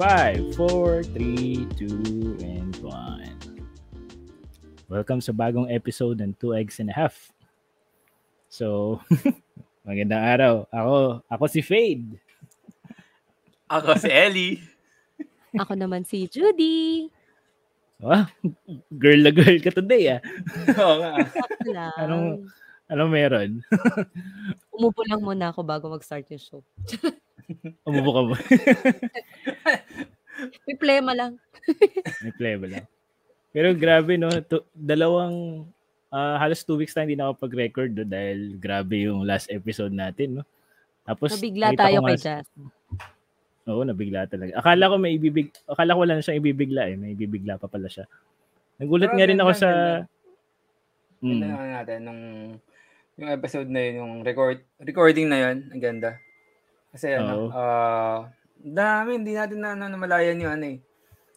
5, 4, 3, 2, and 1. Welcome sa bagong episode ng 2 Eggs and a Half. So, magandang araw. Ako, ako si Fade. Ako si Ellie. Ako naman si Judy. Oh, girl na girl ka today ah. Oo nga. Sakto Anong, anong meron? Umupo lang muna ako bago mag-start yung show. Umupo ka mo. May plema lang. May play ba lang? Pero grabe no, to, dalawang ah, halos two weeks na hindi nakapag-record no, dahil grabe yung last episode natin no. Tapos Nabigla tayo kay nga- Jazz. Oo, nabigla talaga. Akala ko may ibibig, akala ko wala na siyang ibibigla eh, may ibibigla pa pala siya. Nagulat Pero nga rin ako sa Mm. na natin nung yung episode na yun, yung record recording na yun, ang ganda. Kasi Oo. ano, ah dami, hindi natin na, na namalayan yung ano eh,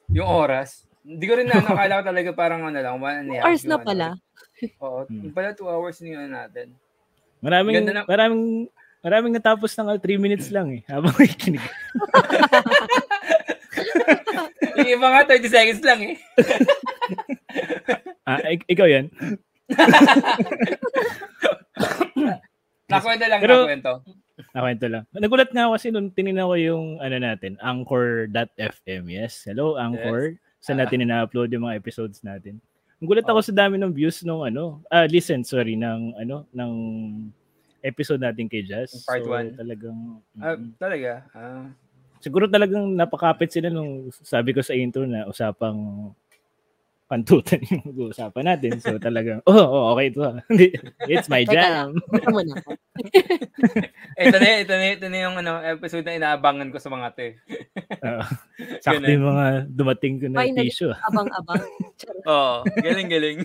yung oras. Hindi ko rin na nakala ko talaga parang ano lang, one and a half. Hours na ano. pala. Oo, Hmm. pala two hours na yun natin. Maraming Ganda na- maraming maraming natapos ng 3 minutes lang eh habang nakikinig. yung iba nga 30 seconds lang eh. ah, ik- ikaw 'yan. Nakwento lang, Pero- nakwento. Nakwento lang. Nagulat nga ako kasi nung tinignan ko yung ano natin, anchor.fm. Yes. Hello Anchor. Saan Ah. natin ina-upload yung mga episodes natin. Nagulat ako Oh. sa dami ng views nung ano, ah listen, sorry, ng ano, ng episode natin kay Jazz. Part So, one. talagang Ah, talaga. Ah, siguro talagang napakapit sila nung sabi ko sa intro na usapang pantutan yung mag-uusapan natin. So talagang, oh, oh okay ito. It's my Teka jam. Ito muna ako. ito na, ito na, ito na yung ano, episode na inaabangan ko sa mga te. Oo. Sakto yung mga dumating ko na Finally. tissue. Abang-abang. Oo, galing, galing.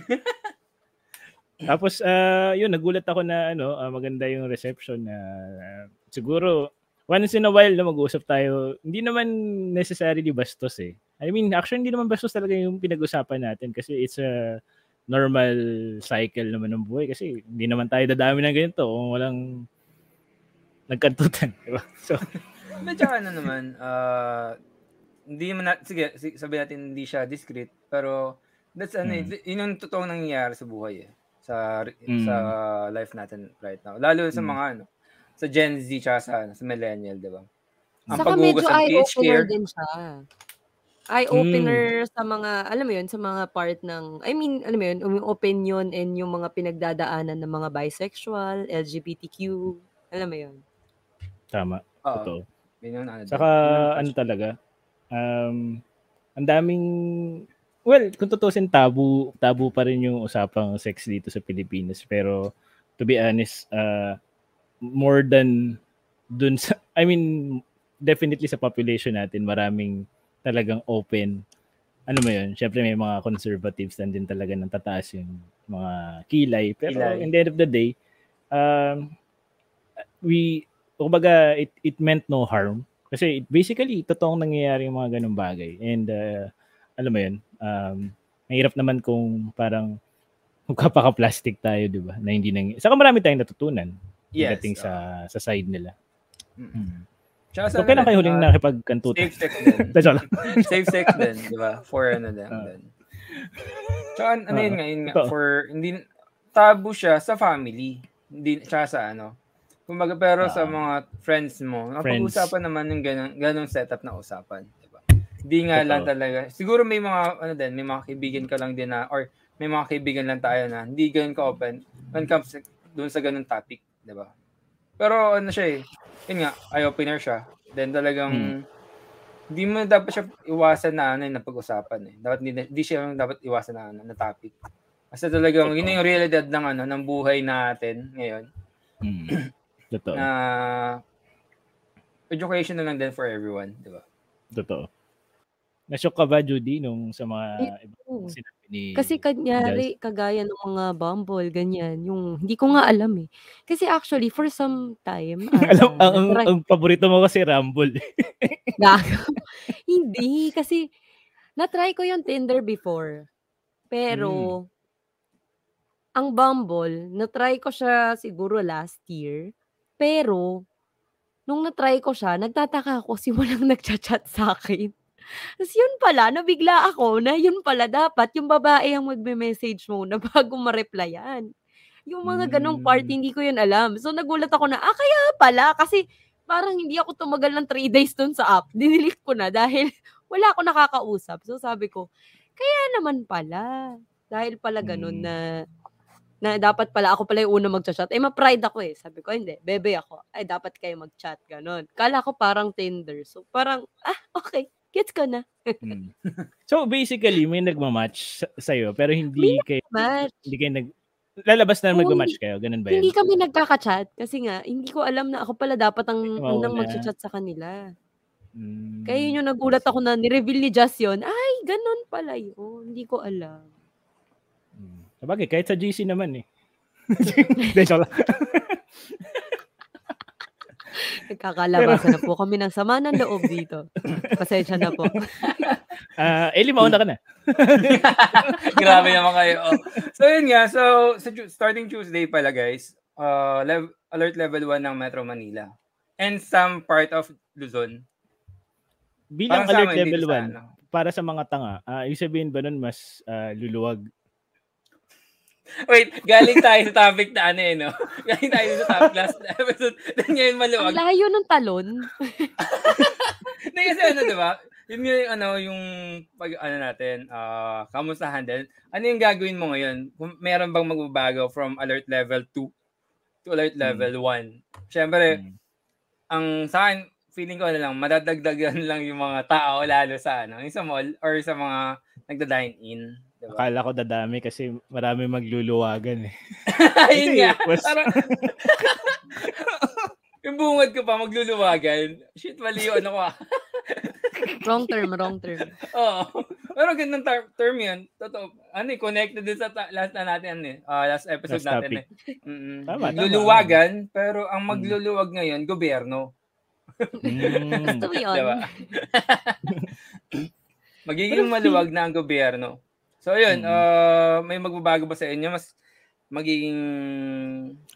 Tapos, ah, yun, nagulat ako na ano, ah, maganda yung reception na ah, siguro, once in a while na mag-uusap tayo, hindi naman necessarily bastos eh. I mean, actually, hindi naman bastos talaga yung pinag-usapan natin kasi it's a normal cycle naman ng buhay kasi hindi naman tayo dadami ng ganito kung walang nagkantutan. Diba? So, Medyo ano naman, ah, hindi naman, na, sige, si- sabihin natin hindi siya discreet, pero that's ano, Mm. yun yung totoong nangyayari sa buhay eh. Sa, Mm. sa life natin right now. Lalo sa Mm. mga ano, sa Gen Z tsaka sa, sa millennial, di ba? Ang Saka medyo eye-opener care, din siya. Eye-opener sa mga, alam mo yun, sa mga part ng, I mean, alam mo yun, yung opinion and yung mga pinagdadaanan ng mga bisexual, LGBTQ, alam mo yun. tama. oo, Totoo. ano. Saka ano talaga, um, ang daming, well, kung tutusin tabu, tabu pa rin yung usapang sex dito sa Pilipinas. Pero to be honest, uh, more than dun sa, I mean, definitely sa population natin, maraming talagang open. Ano mo yun? Siyempre may mga conservatives na din talaga nang tataas yung mga kilay. Pero Kilay. in the end of the day, um, we, kumbaga, it, it meant no harm. Kasi it, basically, totoong nangyayari yung mga ganung bagay. And, uh, alam mo yun, um, mahirap naman kung parang magkapaka-plastic tayo, di ba? Na hindi nang... Saka marami tayong natutunan Yes, pagdating sa sa side nila. Mm. Hmm. Tsaka sa So, kailan kayo huling ah, nakipagkantutan? Safe sex din. Safe sex din, di ba? For ano din. Ah. din. Tsaka ano yun Oo, nga, yun nga, totoo. for, hindi, tabu siya sa family. Hindi, tsaka sa ano. Kumbaga, pero sa Ah. mga friends mo, napag-usapan naman yung ganong, ganong setup na usapan. Di ba? Hindi nga lang talaga. Siguro may mga, ano din, may mga kaibigan ka lang din na, or may mga kaibigan lang tayo na hindi ganun ka-open when it comes dun sa ganung topic. Di ba? Pero ano siya eh, yun nga, eye-opener siya. Then talagang, Hmm. hindi mo dapat siya iwasan na ano yung napag-usapan eh. Dapat hindi, hindi siya yung dapat iwasan na ano, na topic. Kasi talagang yun yung realidad ng ano ng buhay natin ngayon Hmm. Totoo. na education na lang din for everyone, di ba? Totoo. Nashock ka ba, Judy, nung sa mga ibang sinabi ni Kasi Jazz? kanyari, kagaya ng mga Bumble, ganyan, yung hindi ko nga alam eh. Kasi actually, for some time, Alam, ah, ang, ang, natry- ang paborito mo kasi Rumble. Gago. Hindi, kasi na-try ko yung Tinder before. Pero, ang Bumble, na-try ko siya siguro last year. Pero, nung na-try ko siya, nagtataka ako kasi walang nagchat-chat sa akin. Tapos yun pala, nabigla ako na yun pala dapat yung babae ang magme-message muna bago ma-replyan. Yung mga ganong part, Hmm. hindi ko yun alam. So nagulat ako na, ah kaya pala, kasi parang hindi ako tumagal ng 3 days dun sa app. Dinilit ko na dahil wala ako nakakausap. So sabi ko, kaya naman pala. Dahil pala ganun Hmm. na na dapat pala ako pala yung una magchat-chat. Eh, ma-pride ako eh. Sabi ko, hindi, bebe ako. Ay, dapat kayo mag-chat. Ganon. Kala ko parang Tinder. So, parang, ah, okay. Gets ko na. Hmm. So basically, may nagmamatch sa- sa'yo pero hindi kayo Match. hindi kayo nag lalabas na magmamatch kayo, ganun ba 'yan? Hindi kami nagkaka-chat kasi nga, hindi ko alam na ako pala dapat ang unang na. magchat sa kanila. Hmm. Kaya yun yung nagulat ako na ni-reveal ni Jazz yun. Ay, ganun pala yun. Hindi ko alam. Hmm. Sabagay, kahit sa GC naman eh. Hindi, lang. Nagkakalabasan na po kami ng sama ng loob dito. Pasensya na po. Ah, Eli, mauna ka na. Grabe naman kayo. Oh. So yun nga, so starting Tuesday pala guys, uh, lev- alert level 1 ng Metro Manila. And some part of Luzon. Bilang Parang sa alert level dito sa 1, ano. para sa mga tanga, ah, ibig sabihin ba nun mas ah, luluwag? Wait, galing tayo sa topic na ano eh, no? Galing tayo sa topic last episode. Then ngayon Ang maluwag. layo ng talon. Hindi kasi ano, di ba? Yun yung ano, yung pag ano natin, ah kamusta handle. Ano yung gagawin mo ngayon? Kung meron bang magbabago from alert level 2 to alert level 1? Siyempre, Hmm. ang sa akin, feeling ko ano lang, madadagdagan lang yung mga tao lalo sa ano, yung sa mall or sa mga nagda-dine in. Diba? Akala ko dadami kasi marami magluluwagan eh. Ayun nga. Mas- Parang, yung bungad ko pa, magluluwagan. Shit, mali yung ano ko ah. Wrong term, wrong term. Oo. Pero gandang ter- term yun. Totoo. Ano eh, connected din sa ta- last na natin, ano eh. Ah, last episode Last natin topic. eh. Mm-mm. Tama, tama. Luluwagan, pero ang magluluwag ngayon, gobyerno. Hmm. Gusto mo yun? Diba? Magiging maluwag na ang gobyerno. So, yun. Mm. ah, may magbabago ba sa inyo? Mas magiging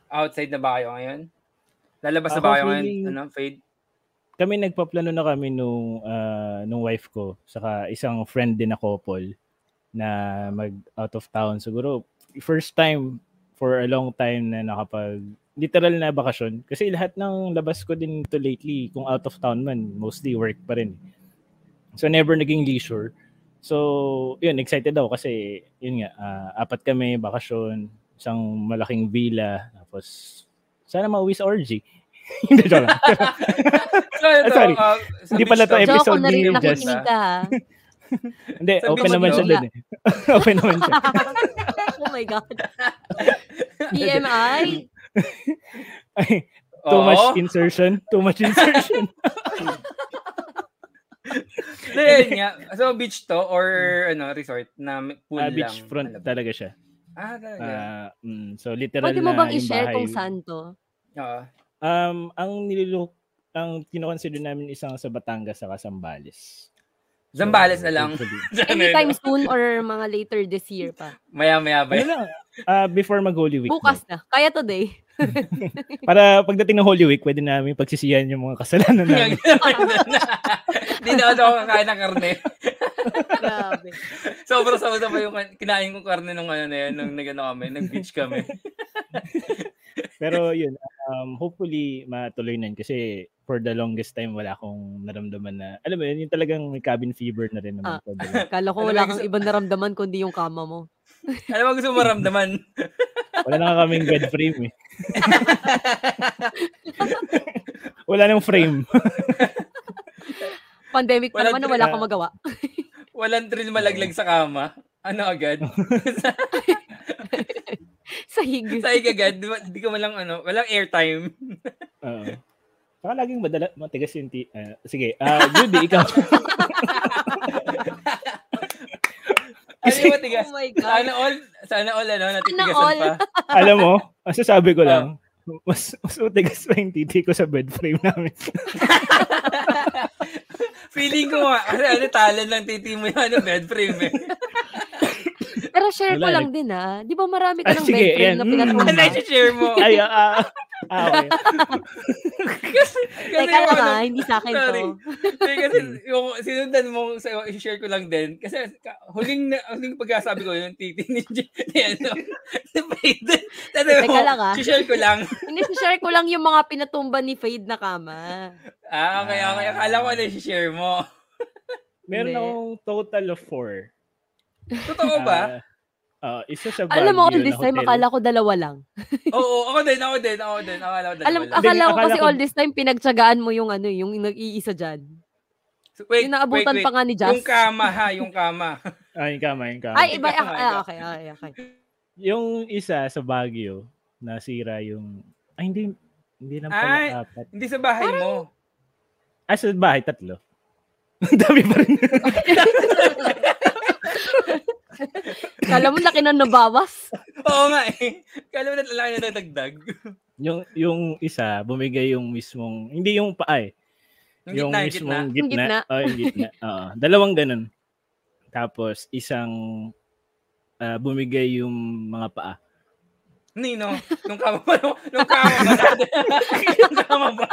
outside na ba kayo ngayon? Lalabas na Ako ba kayo ngayon? feeling- Ano, fade? kami nagpaplano na kami nung ah, nung wife ko saka isang friend din na couple na mag out of town siguro first time for a long time na nakapag literal na bakasyon kasi lahat ng labas ko din to lately kung out of town man mostly work pa rin so never naging leisure so yun excited ako kasi yun nga ah, apat kami bakasyon isang malaking villa tapos sana mauwi sa orgy hindi joke lang sorry. sa Hindi pala to daw- Joke episode ni Jess. nakikinig ka ha. Hindi, Sa open naman siya daw. dun eh. open naman siya. oh my God. TMI? Ay, too Oo. much insertion. Too much insertion. Hindi, yun nga. So, beach to or ano resort na pool Ah, lang? beachfront Alam. talaga siya. Ah, talaga. Ah, mm, so literal Pwede mo bang i-share kung saan to? Oo. Um, ang nililok ang kinoconsider namin isang sa Batangas sa Sambales. Zambales na lang. Anytime soon or mga later this year pa? Maya-maya ba Ano lang, ah, before mag Holy Week. Bukas na. Kaya today. Para pagdating ng Holy Week, pwede namin pagsisihan yung mga kasalanan namin. Hindi na ako kakain ng karne. Grabe. Sobrang sama pa yung kinain kong karne nung ano na yun, nung nagano kami, nag-beach kami. Pero yun, um, hopefully matuloy na yun kasi for the longest time wala akong naramdaman na, alam mo yun, yung talagang may cabin fever na rin naman. Ah. Kala ko wala kang ibang naramdaman kundi yung kama mo. Alam mo gusto mo maramdaman? Wala na kaming bed frame eh. wala nang frame. Pandemic pa Walang naman na wala ah. kang magawa. Walang thrill malaglag sa kama. Ano agad? Sahig. Sahig agad. Di, ba- di ko malang ano, walang airtime. Oo. Saka laging madala, matigas yung ti- ah, sige, ah Judy, ikaw. Ano yung matigas? Oh my God. Sana all, sana all ano, natitigasan all. pa. alam mo, masasabi ko Ah. lang, mas, mas matigas pa yung titi ko sa bed frame namin. Feeling ko nga, kasi ano, talent lang titi mo yung ano, bed frame eh. Pero share ko lang din ah. Di ba marami ka Ah, ng sige, yan. na Mm. pinatulog? Ano yung share mo? Ay, ah, Ah, okay. kasi Teka lang ano, ah, hindi sa akin sorry. to. Hindi, kasi yung sinundan mo sa i-share ko lang din. Kasi ka- huling huling pagkasabi ko yung titi ni, ano, ni Fade. Teka lang, ah. share ko lang. Hindi, share ko lang yung mga pinatumba ni Fade na kama. Ah, okay, okay. Akala ko na i-share mo. Meron akong total of four. Totoo ba? Ah, isa sa Baguio Alam mo, all this time, akala ko dalawa lang. Oo, ako din, ako din, ako din. Akala ko dalawa Alam, lang. akala ko kasi ko- all this time, pinagtsagaan mo yung ano, yung nag-iisa dyan. So, wait, yung naabutan wait, wait. pa nga ni Jazz. Yung kama ha, yung kama. Ah, yung kama, yung kama. Ay, iba. Ah, okay, okay, okay. Yung isa sa Baguio, nasira yung... Ay, hindi. Hindi lang pala Ay. apat. Hindi sa bahay mo. Ah, sa bahay, tatlo. Ang dami pa rin. Kala mo laki na nabawas. Oo nga eh. Kala mo na lalaki na nadagdag. yung, yung isa, bumigay yung mismong... Hindi yung paa eh. Yung gitna, yung gitna. mismong Yung gitna. gitna. Oh, yung gitna. Oo. Dalawang ganun. Tapos, isang ah, bumigay yung mga paa. Nino, nung kama pa, nung, nung kama pa natin. nung kama pa.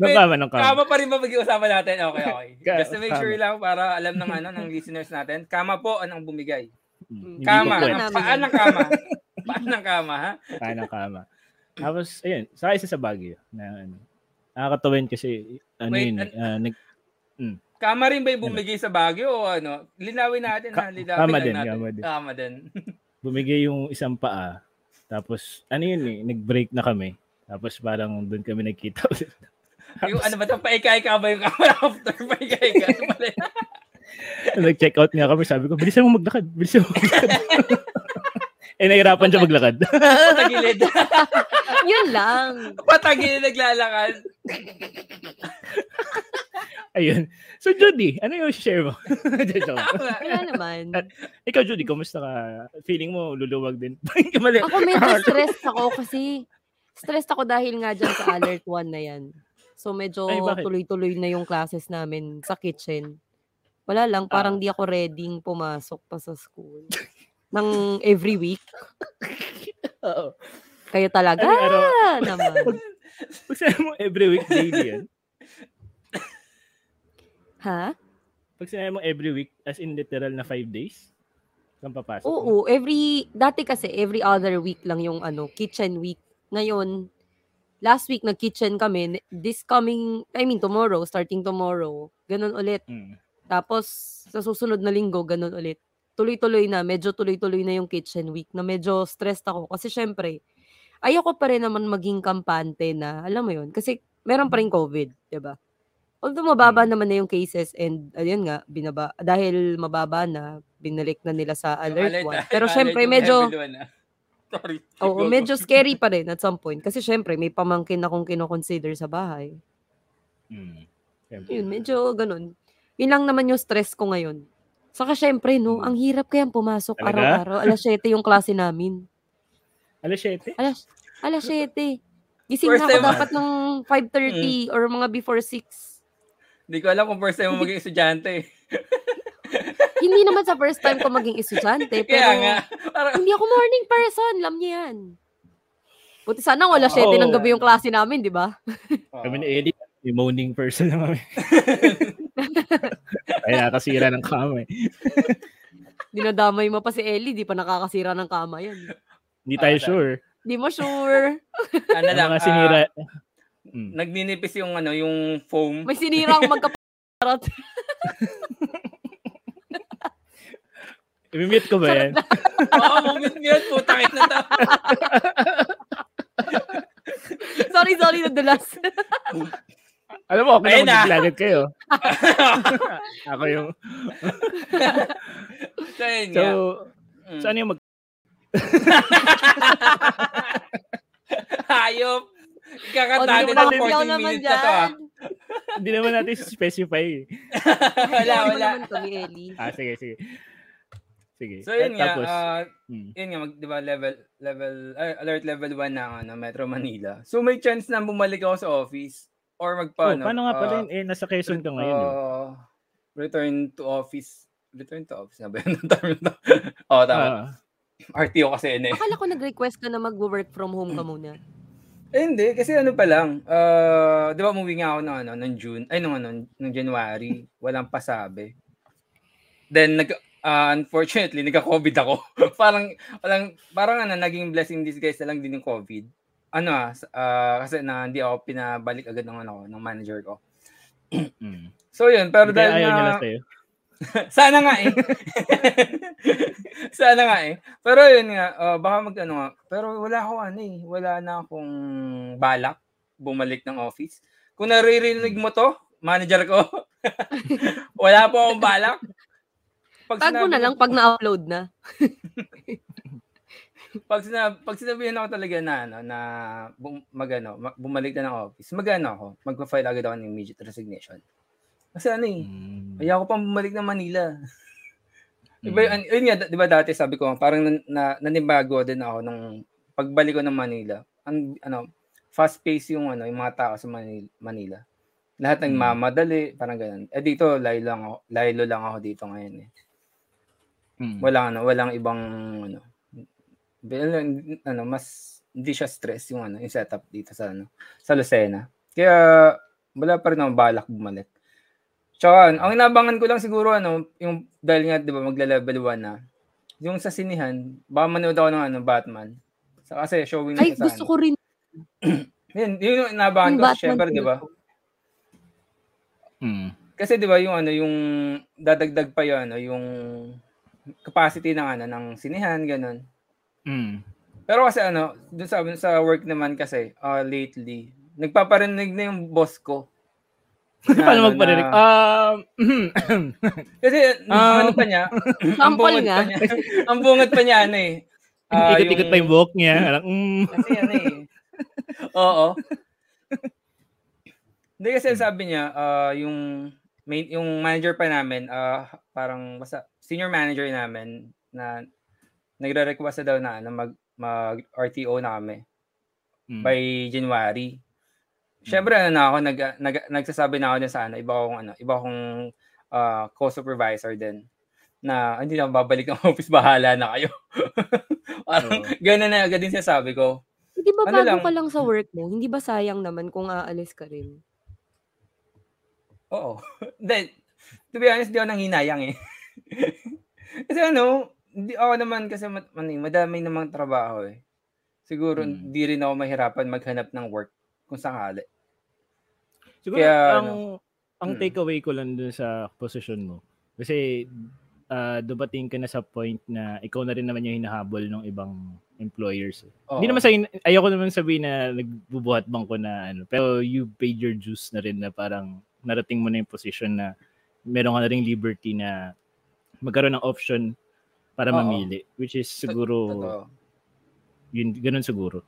Nung kama, nung kama. Kama pa rin ba pag-iusapan natin? Okay, okay. Ka- Just to make kama. sure lang para alam ng ano ng listeners natin. Kama po anong bumigay. Hmm, Kama. namin Paan ng kama? Paan ng kama, ha? Kaya ng kama. Tapos, ayun, sa isa sa Baguio. Na, ano, nakakatawin kasi, ano Wait, yun, eh, ah, nag, Kama rin ba yung bumigay sa Baguio o ano? Linawin natin ha. Ka- Linawin kama din, natin. kama din. Kama din. bumigay yung isang paa. Tapos, ano yun eh, nag-break na kami. Tapos parang doon kami nagkita ulit. yung ano ba ito? Paika-ika ba yung kama after? Paika-ika. Nag-check out nga kami. Sabi ko, bilisan mo maglakad. Bilisan mo maglakad. eh, nahirapan siya maglakad. Patagilid. Yun lang. Patagilid naglalakad. Ayun. So, Judy, ano yung share mo? Wala naman. Ikaw, Judy, kumusta ka? Feeling mo, luluwag din. Mali. Ako medyo stressed ako kasi stressed ako dahil nga dyan sa alert 1 na yan. So medyo Ay, bakit? tuloy-tuloy na yung classes namin sa kitchen. Wala lang, parang Ah. di ako ready pumasok pa sa school. ng every week. Oo. Kayo talaga Ano, naman. Pag sinabi mo every week daily yan, Ha? pag sinabi mo every week, as in literal na five days, kang papasok. mo? Oo, every, dati kasi every other week lang yung ano, kitchen week. Ngayon, last week nag-kitchen kami. This coming, I mean tomorrow, starting tomorrow, ganun ulit. Mm. Tapos, sa susunod na linggo, ganun ulit. Tuloy-tuloy na, medyo tuloy-tuloy na yung kitchen week na medyo stressed ako. Kasi syempre, ayoko pa rin naman maging kampante na, alam mo yun, kasi meron pa rin COVID, 'di ba? Although mababa Mm. naman na yung cases and ayun nga, binaba, dahil mababa na, binalik na nila sa alert alert, 1. ah. Pero syempre, medyo, ah. Sorry. oo, medyo scary pa rin at some point. Kasi syempre, may pamangkin akong kinoconsider sa bahay. Mm. Siyempre. Yun, medyo ganun. Yun lang naman yung stress ko ngayon. Saka syempre, no, Mm. ang hirap kayang pumasok Talaga? araw-araw. Alas 7 yung klase namin. Alas 7? Alas, alas 7. Gising First na ako ah. dapat ng 5.30 or mga before 6. Hindi ko alam kung first time mo maging estudyante. Hindi naman sa first time ko maging estudyante, pero Kaya nga. Parang, hindi ako morning person. Alam niya yan. Buti sana alas 7 ng Oo. gabi yung klase namin, di ba? Kami ni Eddie, may moaning person na kami. Kaya nakasira ng kama eh. Dinadamay mo pa si Ellie, di pa nakakasira ng kama yan. Hindi tayo sure. Di mo sure. ano Ang lang, mga sinira. Mm. nagninipis yung ano, yung foam. May sinirang magkaparot. I-mute ko ba yan? Oo, moment yun. Putang ina to. sorry, sorry, nadulas. Alam mo, okay Ayun na na. maglagat kayo. Ako yung... so, yun So. Mm. saan yung mag... Hayop. Ikaw 14 naman minutes na to ah. Hindi naman natin specify. eh. wala, wala. Ah, sige, sige. Sige. So yun At nga, Tapos, ah, mm. yun nga, mag, di ba, level, level, ay, alert level 1 na ano, Metro Manila. So may chance na bumalik ako sa office or oh, magpa, ano, paano nga pala ah, yun? Eh, nasa Quezon ka ngayon. eh. ah, return to office. Return to office na ba yun? Na? Oo, tama. Ah, RTO kasi yun eh. Akala ko nag-request ka na mag-work from home ka muna. Eh, hindi, kasi ano pa lang, uh, di ba umuwi nga ako ng, ano, ng June, ay, nung, ano, nung January, walang pasabi. Then, nag, uh, unfortunately, nagka-COVID ako. parang, parang, parang ano, naging blessing disguise na lang din yung COVID. Ano ah, uh, kasi na hindi ako pinabalik agad ng, ano, ng manager ko. mm. So, yun, pero Hindi dahil ayaw na... niya lang sa'yo. Sana nga eh. Sana nga eh. Pero yun nga, uh, baka mag ano nga. Pero wala ako ano eh. Wala na akong balak bumalik ng office. Kung naririnig mo to, manager ko, wala po akong balak. Pag Tag mo na lang pag na-upload na. pag sinab pag sinabihan ako talaga na ano na bum, magano bumalik na ng office magano ako magpa-file agad ako ng immediate resignation kasi ano eh, mm. ayaw ko pang bumalik ng Manila. Diba, mm. yun nga, di ba dati sabi ko, parang na, na, nanibago din ako nung pagbalik ko ng Manila. Ang, ano, fast pace yung, ano, yung mga tao sa Manila. Manila. Lahat ng mm. mamadali, parang ganun. Eh dito, layo lang ako, layo lang ako dito ngayon eh. Mm. Walang, ano, walang ibang, ano, ano, mas, hindi siya stress yung, ano, yung setup dito sa, ano, sa Lucena. Kaya, wala pa rin akong balak bumalik. Tsaka, ang inabangan ko lang siguro, ano, yung, dahil nga, di ba, magla-level 1 na, yung sa sinihan, baka manood ako ng ano, Batman. Sa, kasi showing Ay, gusto ano. ko rin. yun, yun yung inabangan ko, syempre, di ba? Hmm. Kasi di ba yung ano yung dadagdag pa yung ano yung capacity ng ano ng sinihan ganun. Mm. Pero kasi ano, dun sa sa work naman kasi uh, lately, nagpaparinig na yung boss ko Paano ano, magparinig? Um, kasi um, ano pa niya? ang bungot pa niya. ang bungot pa niya ano eh. Uh, Ikot-ikot yung... pa yung buhok niya. mm. kasi ano eh. Oo. Hindi kasi sabi niya, uh, yung main, yung manager pa namin, uh, parang basta senior manager namin na nagre-request daw na, na mag, mag RTO na kami mm. by January. Siyempre ano na ako nag, nag nagsasabi na ako din sa ano, iba akong ano, iba akong uh, co-supervisor din na hindi na babalik ng office bahala na kayo. Parang uh, ganun na agad din sinasabi ko. Hindi ba ano bago lang, ka lang sa work mo? Hindi ba sayang naman kung aalis ka rin? Oo. Then, to be honest, di ako nang hinayang eh. kasi ano, di ako naman kasi mat, madami namang trabaho eh. Siguro hmm. di rin ako mahirapan maghanap ng work kung sakali. Siguro Kaya, ang ano, ang mm. takeaway ko lang dun sa position mo. Kasi uh, dumating ka na sa point na ikaw na rin naman yung hinahabol ng ibang employers. Oh. Hindi naman sa ayoko naman sabihin na nagbubuhat bang ko na ano, pero you paid your dues na rin na parang narating mo na yung position na meron ka na ring liberty na magkaroon ng option para Oo. mamili which is siguro Totoo. yun ganun siguro.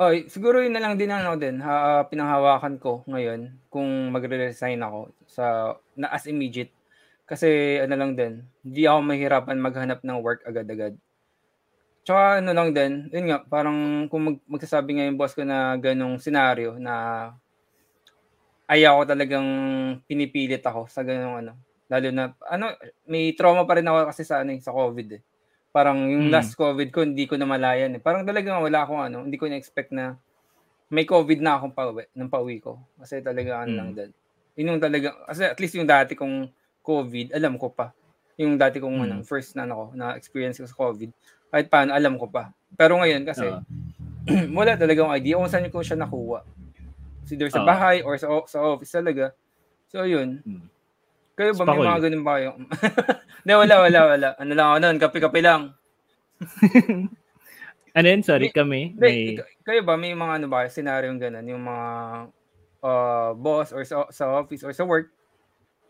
Oh, siguro yun na lang din ano din, ha, pinanghawakan ko ngayon kung magre-resign ako sa na as immediate. Kasi ano lang din, hindi ako mahirapan maghanap ng work agad-agad. Tsaka ano lang din, yun nga, parang kung mag, magsasabi nga yung boss ko na ganong senaryo na ayaw ko talagang pinipilit ako sa ganong ano. Lalo na, ano, may trauma pa rin ako kasi sa, ano, eh, sa COVID eh. Parang yung mm. last COVID ko, hindi ko na malayan. Eh. Parang talagang wala akong ano, hindi ko na-expect na may COVID na akong pauwi, ng pauwi ko. Kasi talaga ano mm. lang din. Yun yung talaga, kasi at least yung dati kong COVID, alam ko pa. Yung dati kong mm. ano, first na ano, na experience ko sa COVID, kahit paano, alam ko pa. Pero ngayon kasi, uh. wala talagang idea kung saan ko siya nakuha. Either sa uh. bahay or sa, sa office talaga. So, yun. Mm. Kayo ba, may mga ganun ba kayo? Hindi, wala, wala, wala. Ano lang ako nun, kape-kape lang. ano yun? Sorry, may, kami. May... Kayo ba, may mga ano ba, scenario ganun, yung mga uh, boss or sa, sa office or sa work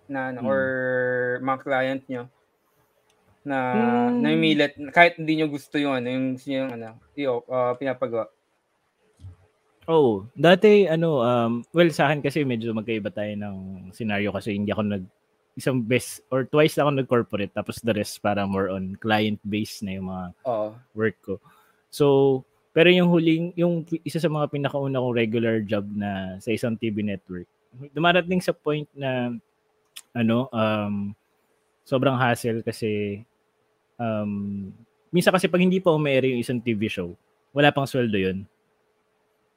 na ano, hmm. or mga client nyo na hmm. namimilit kahit hindi nyo gusto yung ano yung yung ano yung uh, pinapagawa. Oh, dati ano um well sa akin kasi medyo magkaiba tayo ng scenario kasi hindi ako nag isang best or twice lang ako nag-corporate tapos the rest para more on client base na yung mga uh. work ko. So, pero yung huling, yung isa sa mga pinakauna kong regular job na sa isang TV network, dumarating sa point na ano, um, sobrang hassle kasi um, minsan kasi pag hindi pa umere yung isang TV show, wala pang sweldo yun.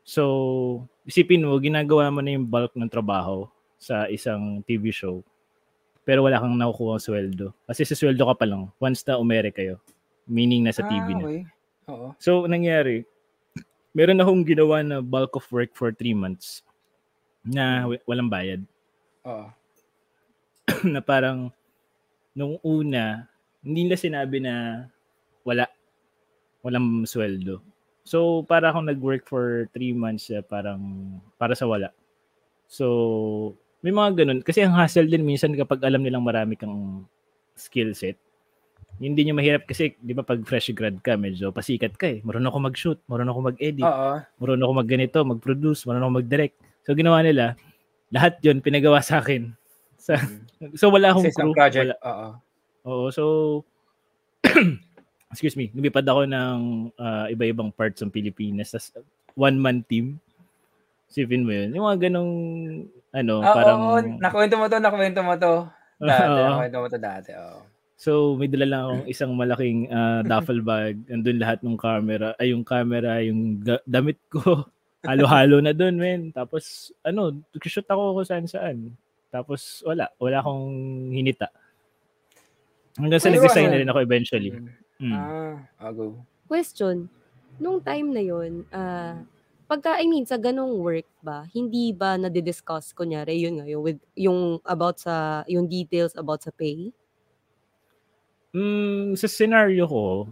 So, isipin mo, ginagawa mo na yung bulk ng trabaho sa isang TV show, pero wala kang nakukuha sweldo. Kasi sa sweldo ka pa lang, once na umere kayo. Meaning na sa TV ah, na. okay. Oo. So, nangyari, meron akong ginawa na bulk of work for three months na walang bayad. Oo. na parang, nung una, hindi nila sinabi na wala, walang sweldo. So, para akong nag-work for three months, parang, para sa wala. So, may mga ganun. Kasi ang hassle din minsan kapag alam nilang marami kang skill set, hindi nyo mahirap kasi, di ba, pag fresh grad ka, medyo pasikat ka eh. Marunong ako mag-shoot, marunong ako mag-edit, Oo. marunong ako mag-ganito, mag-produce, marunong ako mag-direct. So, ginawa nila, lahat yon pinagawa sa akin. Sa, so, wala akong crew. project. Wala, Oo. Oo, so excuse me, lumipad ako ng ah, iba-ibang parts ng Pilipinas. Tas one-man team. Sipin mo yun. Yung mga ganong, ano, Ah, parang... oo, nakwento mo to, nakwento mo to. Dati, Oo. nakwento mo to dati. Oo. So, may dala lang akong isang malaking ah, duffel bag. Andun lahat ng camera. Ay, yung camera, yung ga- damit ko. Halo-halo na dun, men. Tapos, ano, shoot ako kung saan-saan. Tapos, wala. Wala akong hinita. Hanggang sa Pero nag-design ano, na rin ako eventually. Mm. Mm. Ah, I'll go. Question, nung time na yun, ah, pagka, I mean, sa ganong work ba, hindi ba nade-discuss, kunyari, yun nga, yung, with, yung about sa, yung details about sa pay? Mm, sa scenario ko,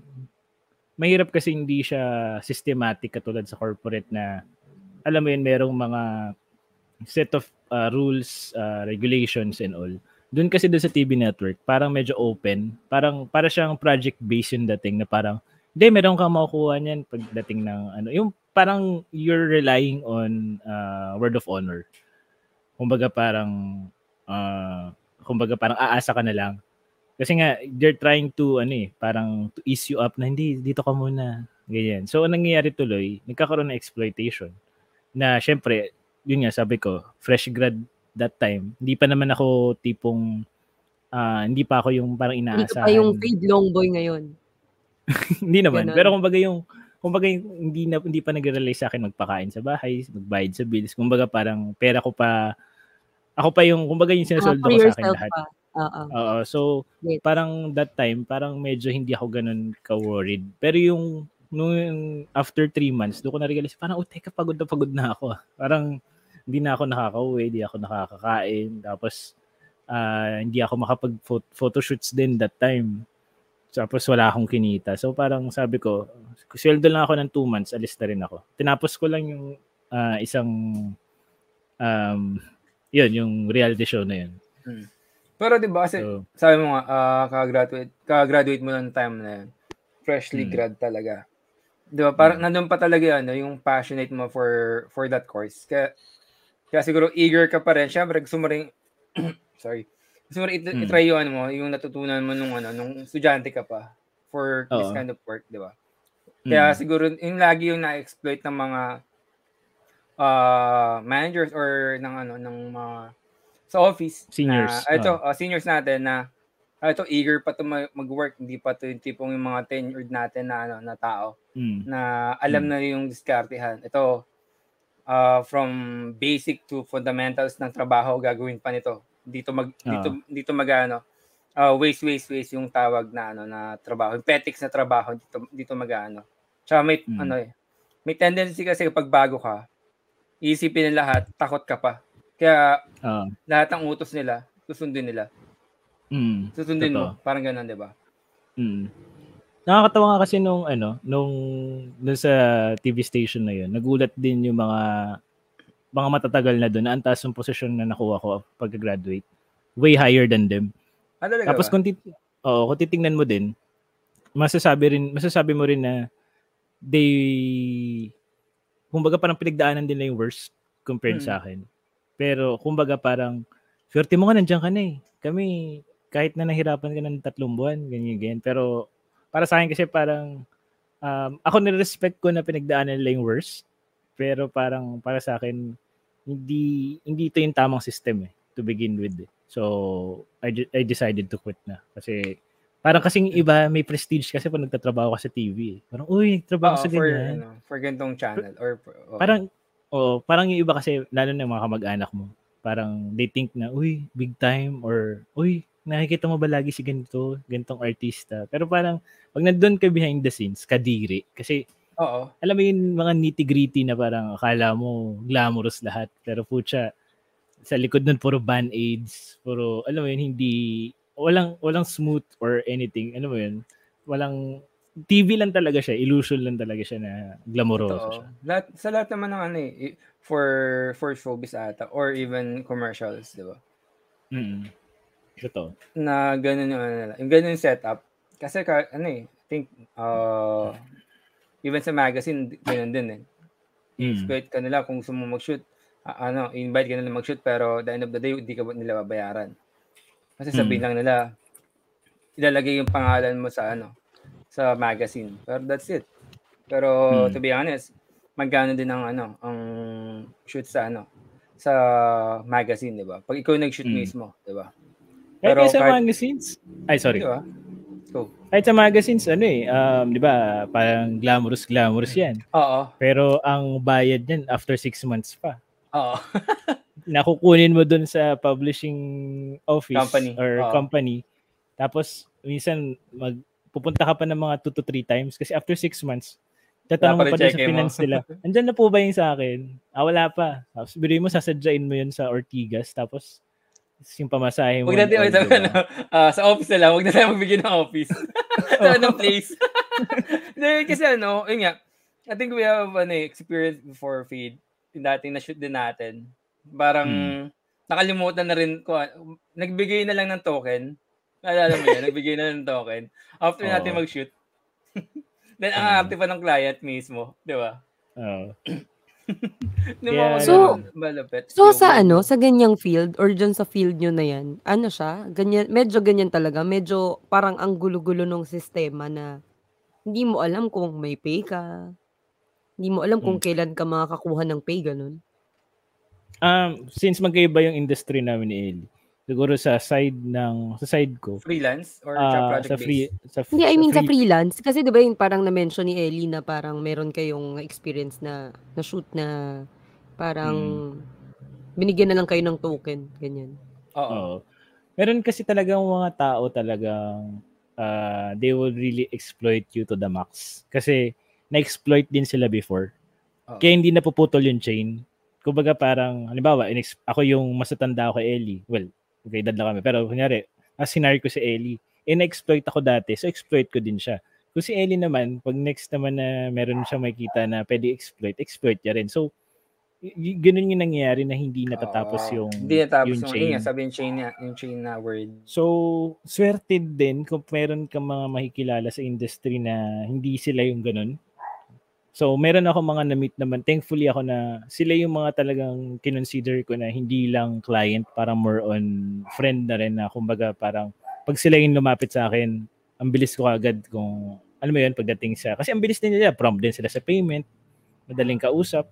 mahirap kasi hindi siya systematic katulad sa corporate na alam mo yun, merong mga set of uh, rules, uh, regulations and all. Doon kasi doon sa TV network, parang medyo open. Parang para siyang project-based yung dating na parang hindi, meron kang makukuha niyan pagdating ng ano. Yung parang you're relying on uh, word of honor. Kumbaga parang uh, kumbaga parang aasa ka na lang. Kasi nga, they're trying to, ano eh, parang to ease you up na hindi, dito ka muna. Ganyan. So, ang nangyayari tuloy, nagkakaroon ng exploitation. Na, syempre, yun nga, sabi ko, fresh grad that time. Hindi pa naman ako tipong, ah, hindi pa ako yung parang Hindi ka inaasahan. pa yung fade long boy ngayon. hindi naman. Ganon. Pero kumbaga yung, kumbaga hindi, na, hindi pa nag-rely sa akin magpakain sa bahay, magbayad sa bills. Kumbaga parang pera ko pa, ako pa yung, kumbaga yung Ah, sinasoldo for ko sa akin lahat. pa. Oo. Oo. So, Yes. parang that time, parang medyo hindi ako ganun ka-worried. Pero yung, nung after three months, doon ko na-realize, parang, oh, teka, pagod na pagod na ako. Parang, hindi na ako nakaka-uwi, hindi ako nakakakain. Tapos, ah, hindi ako makapag-photoshoots din that time. Tapos, wala akong kinita. So, parang sabi ko, sweldo lang ako ng two months, alis na rin ako. Tinapos ko lang yung ah, isang, um, yun, yung reality show na yun. Pero 'di ba kasi So, sabi mo nga ah, kaka-graduate, kaka-graduate mo ng time na yun. Freshly Mm. grad talaga. 'Di ba? Parang Mm. nandun pa talaga yan, no, yung passionate mo for for that course. Kaya kaya siguro eager ka pa rin. Syempre gusto mo rin sorry. Gusto mo rin it- Mm. itry yung ano mo, yung natutunan mo nung ano, nung estudyante ka pa for this Oo. kind of work, 'di ba? Kaya mm, siguro yung lagi yung na-exploit ng mga uh, managers or ng ano ng mga sa office Seniors, na, ito oo. uh, seniors natin na ito eager pa to ma- mag-work. Hindi pa to yung tipong yung mga tenured natin na ano na tao mm, na alam Mm. na yung diskartehan. Ito uh, from basic to fundamentals ng trabaho gagawin pa nito. Dito mag dito dito magano uh, waste waste waste yung tawag na ano na trabaho yung petics na trabaho dito dito magano tsaka may Mm. ano eh may tendency kasi kapag bago ka isipin ng lahat takot ka pa kaya oo. lahat ng utos nila susundin nila Mm, susundin totoo. mo parang ganun 'di ba Mm. Nakakatawa nga kasi nung ano, nung dun sa TV station na 'yun. Nagulat din yung mga mga matatagal na doon na ang taas ng posisyon na nakuha ko pagka-graduate. Way higher than them. Ah Tapos ba? kung tit- oo, kung titingnan mo din, masasabi rin masasabi mo rin na they kumbaga parang pinagdaanan din nila yung worst compared Mm. sa akin. Pero kumbaga parang swerte mo nga nandiyan ka na eh. Kami kahit na nahirapan ka ng tatlong buwan, ganyan ganyan. Pero para sa akin kasi parang um, ako nirespect ko na pinagdaanan nila yung worst. Pero parang para sa akin hindi hindi ito yung tamang system eh to begin with. So I I decided to quit na kasi parang kasing iba may prestige kasi pag nagtatrabaho ka sa TV. eh. Parang uy, nagtrabaho ka sa for ganyan. ano, for gantong channel or oo. Parang Oo, parang yung iba kasi, lalo na yung mga kamag-anak mo, parang they think na, uy, big time, or, uy, nakikita mo ba lagi si ganito, ganitong artista? Pero parang, pag nandun ka behind the scenes, kadiri. Kasi, Oo. alam mo yung mga nitty-gritty na parang akala mo glamorous lahat. Pero putya, sa likod nun puro band-aids, puro, alam mo yun, hindi, walang, walang smooth or anything. Ano mo yun? Walang, TV lang talaga siya, illusion lang talaga siya na glamoroso siya. Lahat, sa lahat naman ng ano eh, for, for showbiz ata, or even commercials, di ba? Mm. Totoo. Na ganun yung ano nila. Yung ganun yung setup. Kasi, ka, ano eh, I think, uh, even sa magazine, ganun din eh. Mm. exploit ka nila kung gusto mo mag-shoot. Ah, ano, invite ka nila mag-shoot pero the end of the day, hindi ka nila babayaran. Kasi sabihin Mm. lang nila, ilalagay yung pangalan mo sa ano, sa magazine. Pero that's it. Pero Mm. to be honest, magkano din ang ano, ang shoot sa ano, sa magazine, di ba? Pag ikaw nag-shoot Mm. mismo, di ba? Pero sa kahit- magazines, ay sorry. Di ba? Go. Kahit sa magazines, ano eh, um, di ba, parang glamorous, glamorous yan. Oo. Pero ang bayad niyan after six months pa. Oo. Nakukunin mo dun sa publishing office Company, or oo. company. Tapos, minsan, mag, pupunta ka pa ng mga 2 to 3 times kasi after 6 months, tatanong pa dun sa mo. finance nila, andyan na po ba yung sa akin? Ah, wala pa. Tapos, biruin mo, sasadyain mo yun sa Ortigas. Tapos, yung pamasahe mo. Huwag natin, wait, diba? ano, ah, sa office na lang, huwag na tayo magbigay ng office. Sa ng place. Kasi ano, yun nga, I think we have ano, eh, experience before feed, yung dating na-shoot din natin. Parang, Hmm. nakalimutan na rin ko, nagbigay na lang ng token. Naalala mo yan, nagbigay na lang ng token. After natin Oo. mag-shoot. Then, ang Oo. arte pa ng client mismo, di ba? Oo. Yeah. ba? So- malapit. So sa ano, sa ganyang field or dyan sa field nyo na yan, ano siya? Ganyan, medyo ganyan talaga. Medyo parang ang gulo-gulo ng sistema na hindi mo alam kung may pay ka. Hindi mo alam kung kailan ka makakakuha ng pay, ganun. Um, since magkaiba yung industry namin ni Eli, siguro sa side ng sa side ko, freelance or ah, project sa free sa, Hindi, I mean sa free- freelance. Kasi di ba yung parang na-mention ni Ellie na parang meron kayong experience na na-shoot na parang binigyan na lang kayo ng token. Ganyan. Oo. Meron kasi talagang mga tao talagang ah, they will really exploit you to the max. Kasi na-exploit din sila before. Oo. Kaya hindi napuputol yung chain. Kumbaga parang, halimbawa, ako yung masatanda ko kay Ellie. Well, okay, edad lang kami. Pero kunyari, as sinari ko si Ellie, in-exploit ako dati, so exploit ko din siya. Kung si Ellie naman, pag next naman na meron siya makita na pwede exploit, exploit niya rin. So, y- ganun yung nangyayari na hindi natatapos Oo. yung, Hindi natapos yung yung, chain. yun nga, sabi yung chain na, yung chain na word. So, swerte din kung meron ka mga makikilala sa industry na hindi sila yung ganun. So, meron ako mga na-meet naman. Thankfully ako na sila yung mga talagang kinonsider ko na hindi lang client, parang more on friend na rin na kumbaga parang pag sila yung lumapit sa akin, ang bilis ko agad kung alam mo yun, pagdating sa, kasi ang bilis din nila, prompt din sila sa payment, madaling kausap.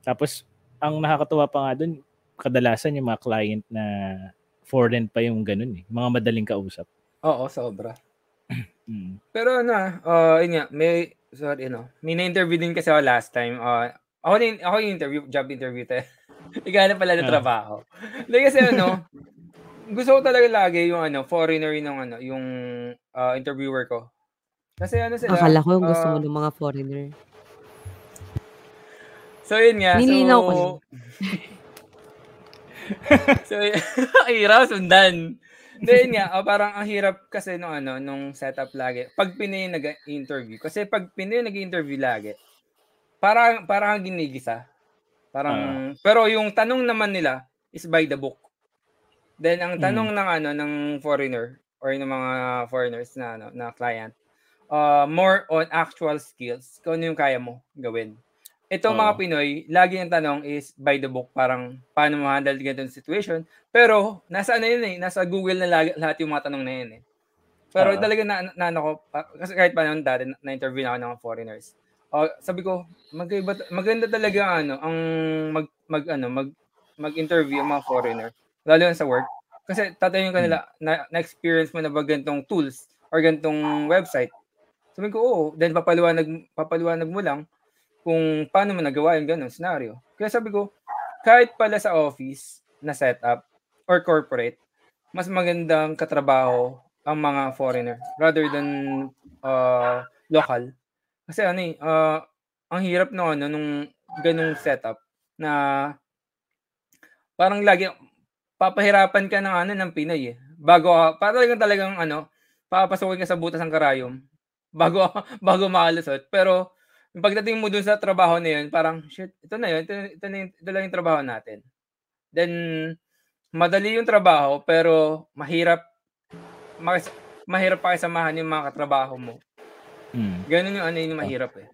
Tapos, ang nakakatuwa pa nga dun, kadalasan yung mga client na foreign pa yung ganun eh. Mga madaling kausap. Oo, sobra. Mm. Pero ano, uh, yun nga, may, sorry, ano, may na-interview din kasi ako last time. Uh, ako, din, ako yung interview, job interview tayo. Ikaw pala ng Ah. trabaho. Hindi kasi ano, gusto ko talaga lagi yung ano, foreigner yung ano, yung ah, interviewer ko. Kasi ano sila. Akala ko gusto mo ah, ng mga foreigner. So yun nga. Nilinaw ko so, lang. so, ang hirap sundan. Then nga, oh, parang ang hirap kasi nung ano, nung setup lagi. Pag Pinoy nag-interview. Kasi pag Pinoy nag-interview lagi, parang, parang ang ginigisa. Parang, pero yung tanong naman nila is by the book. Then ang tanong ng ano ng foreigner or ng mga foreigners na ano, na client, uh, more on actual skills. Kung ano yung kaya mo gawin. Itong mga Oo. Pinoy, lagi yung tanong is by the book, parang paano mo handle ganitong situation. Pero, nasa ano yun eh, nasa Google na lagi, lahat yung mga tanong na yun eh. Pero Oo. talaga na, na, ano ko, kasi kahit pa naman dati, na-interview na ako ng mga foreigners. Oh, sabi ko, maganda, maganda talaga ano, ang mag, mag ano, mag, mag-interview ang mga foreigner, lalo na sa work. Kasi tatanungin ka nila, na, na-experience mo na ba ganitong tools or ganitong website? Sabi ko, oo. Then papaliwanag, papaliwanag mo lang kung paano mo nagawa yung ganun scenario. Kaya sabi ko, kahit pala sa office na setup or corporate, mas magandang katrabaho ang mga foreigner rather than uh, local. Kasi ano eh, uh, ang hirap no, ano, nung ganung setup na parang lagi papahirapan ka ng ano ng Pinoy eh. Bago para talagang talagang ano, papasukin ka sa butas ng karayom bago bago makalusot. Pero yung pagdating mo dun sa trabaho na yun, parang shit, ito na yun, ito, ito, na yung, ito lang yung trabaho natin. Then madali yung trabaho pero mahirap mas, mahirap pakisamahan yung mga katrabaho mo. Mm. Ganun yung ano yung mahirap eh.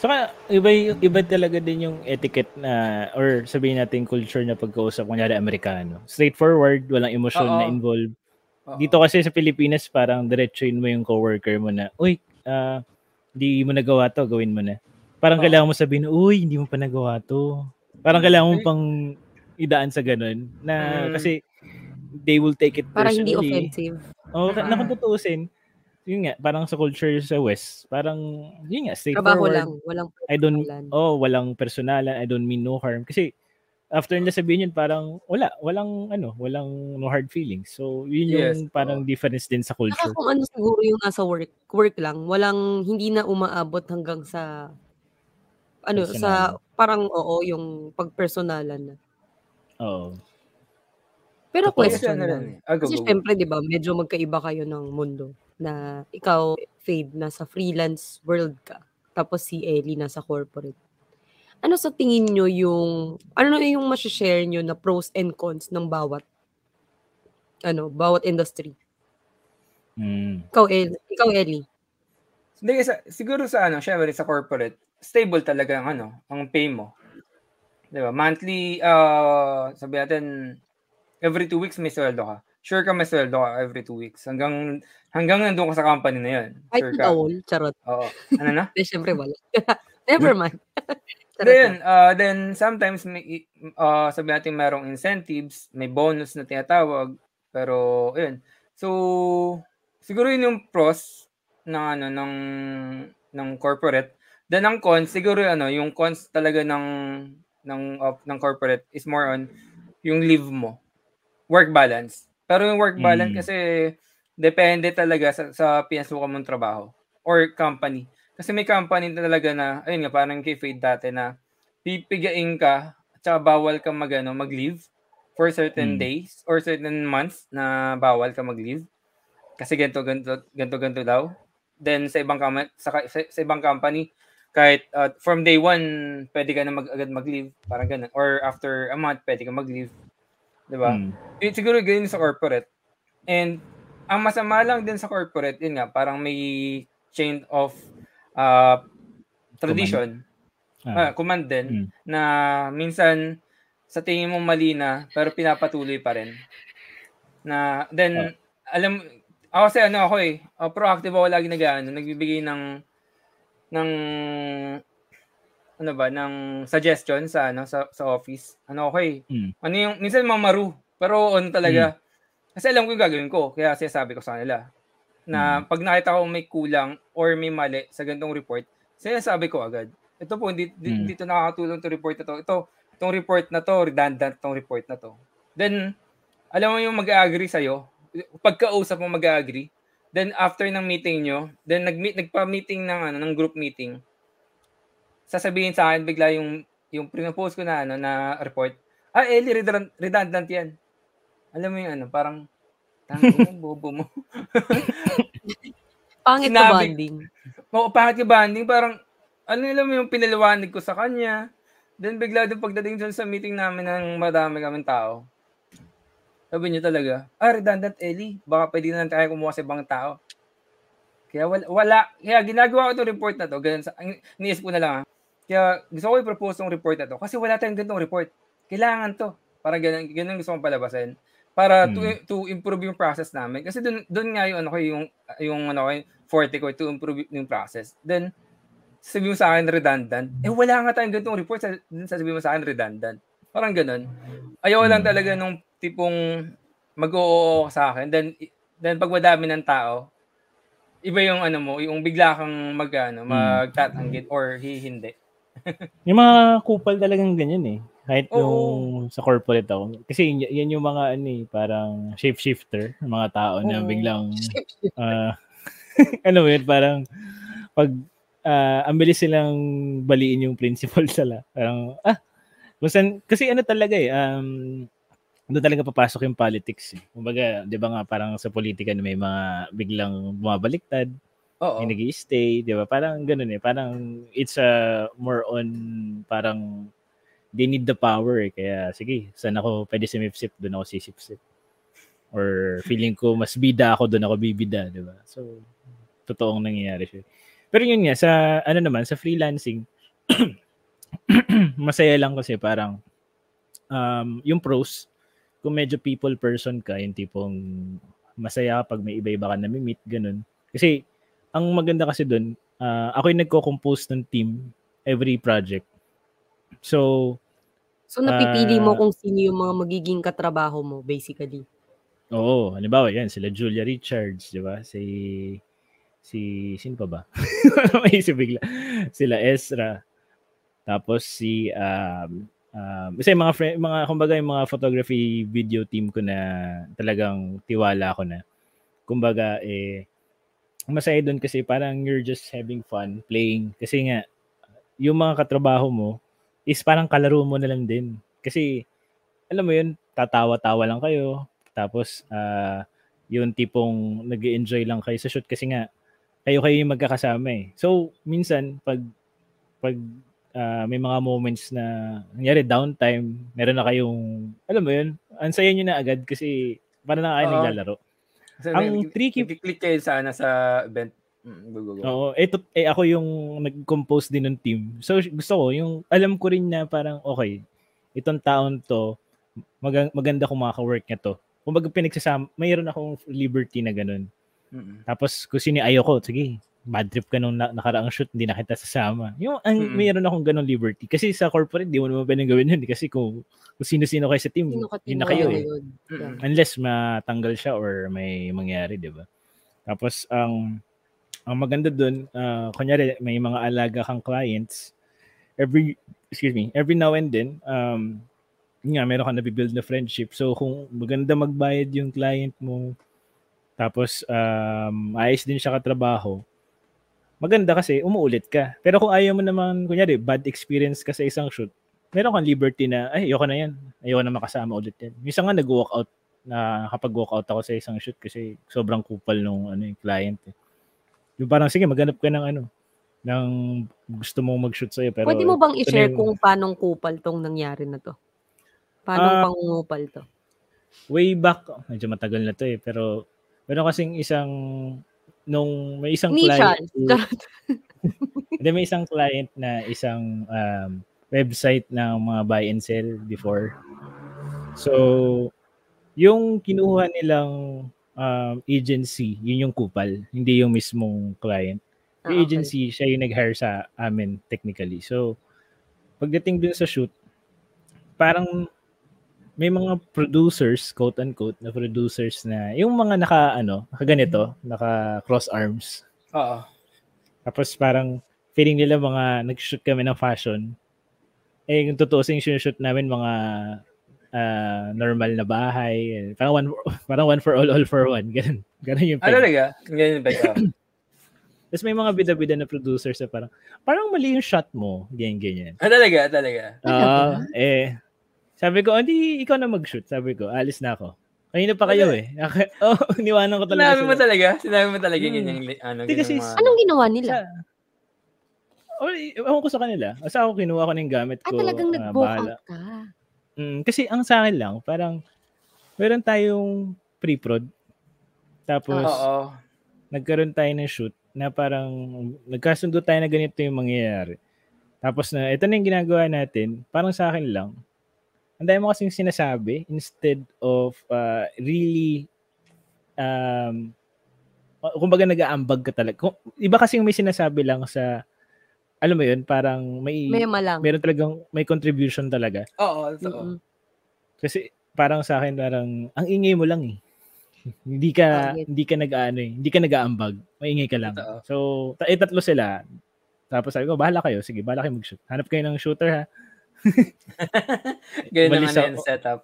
Saka iba iba talaga din yung etiquette na or sabihin natin culture na pagkausap kunyari Amerikano. Straightforward, walang emosyon na involved. Dito kasi sa Pilipinas parang diretsuin mo yung coworker mo na, "Uy, uh, di mo nagawa to, gawin mo na." Parang Oo. kailangan mo sabihin, "Uy, hindi mo pa nagawa to." Parang kailangan mo pang idaan sa ganun na mm. kasi they will take it personally. Para hindi offensive. Oh, uh-huh. na kung tutuusin, yun nga, parang sa culture sa West, parang, yun nga, straightforward. Trabaho lang, walang I don't, oh, walang personalan, I don't mean no harm. Kasi, after nila sabihin yun, parang, wala, walang, ano, walang no hard feelings. So, yun yung yes. parang oh. difference din sa culture. Saka kung ano siguro yung nasa work, work lang, walang, hindi na umaabot hanggang sa, ano, Personal. sa, parang, oo, yung pagpersonalan na. Oo. Pero question lang. Ah, Kasi syempre, di ba, medyo magkaiba kayo ng mundo na ikaw, Fade, nasa freelance world ka. Tapos si Ellie nasa corporate. Ano sa tingin nyo yung, ano na yung share nyo na pros and cons ng bawat, ano, bawat industry? Mm. Ikaw, Ellie. Ikaw, Ellie. Hindi, sa, siguro sa ano, syempre sa corporate, stable talaga ang ano, ang pay mo. 'Di ba? Monthly uh sabi natin every two weeks may sweldo ka sure ka may sweldo ka every two weeks. Hanggang hanggang nandun ka sa company na yun. Sure ka. All, charot. Oo. Ano na? Hindi, syempre wala. Never mind. then, uh, then sometimes may, uh, sabi natin merong incentives, may bonus na tinatawag, pero yun. So, siguro yun yung pros ng ano ng ng corporate. Then ang cons, siguro ano, yung cons talaga ng ng of, ng corporate is more on yung leave mo. Work balance. Pero yung work balance mm. kasi depende talaga sa, sa pinasukan mong trabaho or company. Kasi may company talaga na, ayun nga, parang kay Fade dati na pipigain ka at saka bawal kang mag, ano, mag-leave for certain mm. days or certain months na bawal ka mag-leave. Kasi ganito, ganito, ganito, ganito daw. Then sa ibang, sa, sa, sa ibang company, kahit uh, from day one, pwede ka na mag, agad mag-leave. Parang ganun. Or after a month, pwede ka mag-leave. 'Di ba? Mm. Siguro ganyan sa corporate. And ang masama lang din sa corporate, yun nga, parang may chain of uh, tradition. Command. Ah. Uh, command din mm. na minsan sa tingin mo mali na pero pinapatuloy pa rin. Na then oh. alam ako kasi ano ako eh, uh, proactive ako lagi nag ano, nagbibigay ng ng ano ba ng suggestion sa ano sa, sa office. Ano okay? Mm. Ano yung minsan mamaru pero on talaga. Mm. Kasi alam ko yung gagawin ko kaya sinasabi ko sa kanila na mm. pag nakita ko may kulang or may mali sa ganitong report, sinasabi ko agad. Ito po hindi mm. dito nakakatulong to report na to. Ito tong report na to, redundant tong report na to. Then alam mo yung mag-agree sa iyo, pagkausap mo mag-agree, then after ng meeting nyo, then nag-meet nagpa-meeting ng ano ng group meeting sasabihin sa akin bigla yung yung pinopost ko na ano na report. Ah, Eli redundant, redundant 'yan. Alam mo yung ano, parang tangin bobo mo. pangit ka bonding. Oo, pangit ka bonding. Parang, ano alam mo yung pinaliwanag ko sa kanya. Then bigla din pagdating dun sa meeting namin ng madami kaming tao. Sabi niya talaga, ah, redundant Eli, baka pwede na tayo kumuha sa ibang tao. Kaya wala, wala, kaya ginagawa ko itong report na to, ganun, sa, niisip ko na lang, ha? Kaya gusto ko i-propose tong report na to kasi wala tayong ganitong report. Kailangan to. Para ganun, ganun gusto kong palabasin. Para hmm. to, to improve yung process namin. Kasi doon doon nga yung ano ko yung yung ano ko forte ko to improve yung process. Then sabi mo sa akin redundant. Eh wala nga tayong ganitong report, sa, sabi mo sa akin redundant. Parang ganun. Ayaw lang hmm. talaga nung tipong mag-oo sa akin. Then then pag madami ng tao, iba yung ano mo, yung bigla kang mag ano, Hmm. magtatanggit or hihindi. Yung mga kupal talagang ganyan eh. Kahit Oo. yung sa corporate ako. Kasi y- yan yung mga ano eh, parang shapeshifter, mga tao na Oo. biglang ah ano yun, parang pag ah, ang bilis silang baliin yung principle sila. Parang, ah, kung saan- kasi ano talaga eh, um, doon talaga papasok yung politics. Eh. Kumbaga, di ba nga parang sa politika na may mga biglang bumabaliktad, Oo. may nag stay di ba? Parang ganun eh. Parang it's a more on parang they need the power eh. Kaya sige, saan ako pwede sumipsip, doon ako sisipsip. Or feeling ko mas bida ako, doon ako bibida, di ba? So, totoong nangyayari siya. Pero yun nga, sa ano naman, sa freelancing, masaya lang kasi parang um, yung pros, kung medyo people person ka, yung tipong masaya pag may iba-iba ka na-meet, ganun. Kasi, ang maganda kasi doon, uh, ako yung nagko-compose ng team every project. So, So, napipili Ah. mo kung sino yung mga magiging katrabaho mo, basically. oo, halimbawa yan, sila Julia Richards, di ba? Si, si, sino pa ba? may isip bigla. Sila Ezra. Tapos si, um, um, kasi mga, friend, mga, kumbaga yung mga photography video team ko na talagang tiwala ko na. Kumbaga, eh, masaya doon kasi parang you're just having fun playing. Kasi nga, yung mga katrabaho mo is parang kalaro mo na lang din. Kasi, alam mo yun, tatawa-tawa lang kayo. Tapos, ah yung tipong nag enjoy lang kayo sa shoot kasi nga, kayo-kayo yung magkakasama eh. So, minsan, pag, pag ah, may mga moments na, nangyari, downtime, meron na kayong, alam mo yun, ang saya nyo na agad kasi parang na kayo Oo. naglalaro. So, Ang tricky- click kayo sana sa event. Mm, go, go, go. Oo, eto, eh ako yung nag-compose din ng team. So gusto ko, yung alam ko rin na parang okay, itong taon to, mag- maganda kung makaka-work niya to. Kung baga pinagsasama, mayroon akong liberty na ganun. Mm-mm. Tapos kung sino ayaw ko, sige, bad trip ka nung na- nakaraang shoot, hindi na kita sasama. Yung ang, Mm-mm. mayroon akong ganun liberty. Kasi sa corporate, di mo naman pwedeng gawin yun. eh. Kasi kung, kung sino-sino kayo sa team, Sino ka yun na kayo eh. yun? Mm-mm. Unless matanggal siya or may mangyari, di ba? Tapos, ang ang maganda dun, ah, kunyari, may mga alaga kang clients, every, excuse me, every now and then, um, nga, meron ka nabibuild na friendship. So, kung maganda magbayad yung client mo, tapos, um, ayos din siya katrabaho, maganda kasi umuulit ka. Pero kung ayaw mo naman, kunyari, bad experience ka sa isang shoot, meron kang liberty na, ay, ayoko na yan. Ayoko na makasama ulit yan. Minsan nga nag-walk out na kapag walk out ako sa isang shoot kasi sobrang kupal nung ano, yung client. Eh. Yung parang, sige, maghanap ka ng ano, ng gusto mong mag-shoot sa'yo. Pero, Pwede mo bang na i-share yung- kung paanong kupal tong nangyari na to? Paano Ah, pangungupal to? way back, medyo matagal na to eh, pero meron kasing isang, nung may isang Ni client, Hindi, may isang client na isang um, website ng mga buy and sell before. So, yung kinuha nilang um, agency, yun yung kupal, hindi yung mismong client. Yung Ah, okay. agency, siya yung nag-hire sa amin technically. So, pagdating dun sa shoot, parang may mga producers, quote-unquote, na producers na, yung mga naka, ano, naka ganito, naka cross arms. Oo. Tapos parang feeling nila mga nag-shoot kami ng fashion. Eh, kung tutusin yung shoot namin mga ah, normal na bahay. Parang one, parang one for all, all for one. Ganun. Ganun yung Ah, peg. talaga? Ganyan ba ito? Tapos may mga bida-bida na producers na parang, parang mali yung shot mo. Ganyan, ganyan. ah, talaga? Talaga? Ah, eh, sabi ko, hindi, ikaw na mag-shoot. Sabi ko, alis na ako. Kanina pa kayo eh. oh, niwanan ko talaga. Sinabi mo talaga? Sinabi mo talaga Hmm. ganyan, ano, Hindi kasi- ganyan mga... Anong ginawa nila? Sa, oh, ewan ko sa kanila. Basta ako kinuha ko ng gamit Ah, ko. talagang ah, nag-walk bahala. out ka. Mm, kasi ang sa akin lang, parang meron tayong pre-prod. Tapos, Oo. nagkaroon tayo ng shoot na parang nagkasundo tayo na ganito yung mangyayari. Tapos na, ito na yung ginagawa natin, parang sa akin lang, ang dami mo kasing sinasabi instead of uh, really um, kumbaga nag-aambag ka talaga. Iba kasing may sinasabi lang sa alam mo yun, parang may Mema lang. meron talagang may contribution talaga. Oo, totoo. Mm-mm. Kasi parang sa akin parang ang ingay mo lang eh. Hindi ka Oh, yes. hindi ka nag-aano eh, hindi ka nag-aambag. Maingay ka lang. Totoo. So, ta- eh, tatlo sila. Tapos sabi ko, bahala kayo. Sige, bahala kayo mag-shoot. Hanap kayo ng shooter ha. Ganyan Umalis naman ako- yung setup.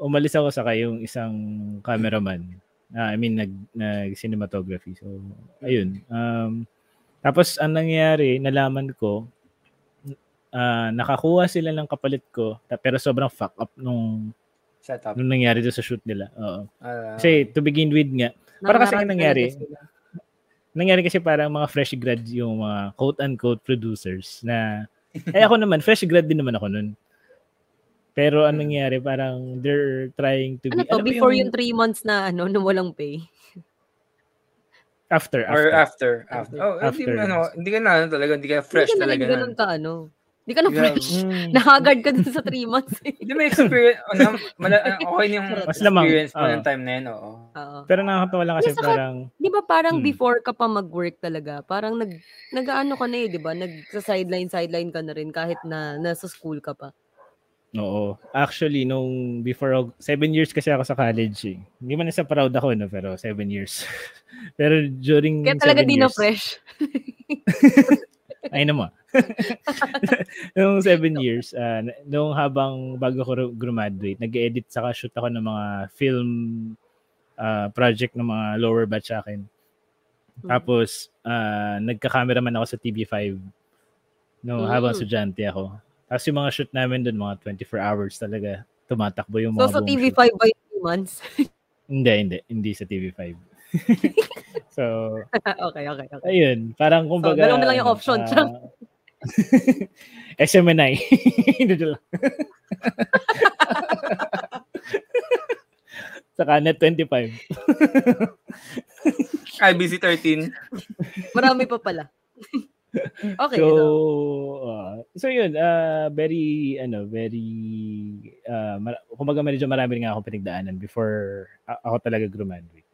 Umalis ako sa kayong isang cameraman. Ah, I mean, nag, nag cinematography. So, ayun. Um, tapos, ang nangyari, nalaman ko, ah, nakakuha sila ng kapalit ko, ta- pero sobrang fuck up nung, Setup. nung nangyari doon sa shoot nila. Oo. Ah, Kasi, to begin with nga, Para kasi ang nangyari, nangyari kasi parang mga fresh grad yung mga quote-unquote producers na, eh ako naman, fresh grad din naman ako nun. Pero anong nangyari, parang they're trying to be, Ano to, alam mo before yung three months na ano, na walang pay? After, or after. after. after. After. Oh, After. Hindi, ano, hindi ka na, ano, talaga, hindi ka fresh Hindi ka na talaga. na. ka, ano. Hindi ka na fresh. Mm. Nahagard ka dun sa three months. eh. Hindi may experience, ano, mala, okay na yung Mas experience mo ah. ng time na yun, oo. Oo. Pero nakakatawa lang kasi saka- parang, Di ba parang Hmm. before ka pa mag-work talaga, parang nag, nag-ano ka na eh, di ba? Nag-sideline, sideline ka na rin kahit na nasa school ka pa. Oo. Actually, nung before, seven years kasi ako sa college eh. Hindi man sa proud ako, no? pero seven years. pero during Kaya talaga di na fresh. Ay naman. Nung seven years, uh, nung habang bago ko graduate, nag-edit saka shoot ako ng mga film uh, project ng mga lower batch sa akin. Tapos, uh, nagka-cameraman ako sa TV5 no, Mm. habang estudyante ako. Tapos yung mga shoot namin doon, mga 24 hours talaga, tumatakbo yung So mga sa buong TV5 shoot. by three months? Hindi, hindi. Hindi sa TV5. so, okay, okay, okay. Ayun, parang kumbaga... dalawa na lang yung ano, option. ah, SMNI. Hindi na lang. Saka Net 25. IBC 13. Marami pa pala. okay. so, ah, so yun, uh, very, ano, very, uh, mar- kumbaga medyo marami rin nga akong pinagdaanan before a- ako talaga graduate.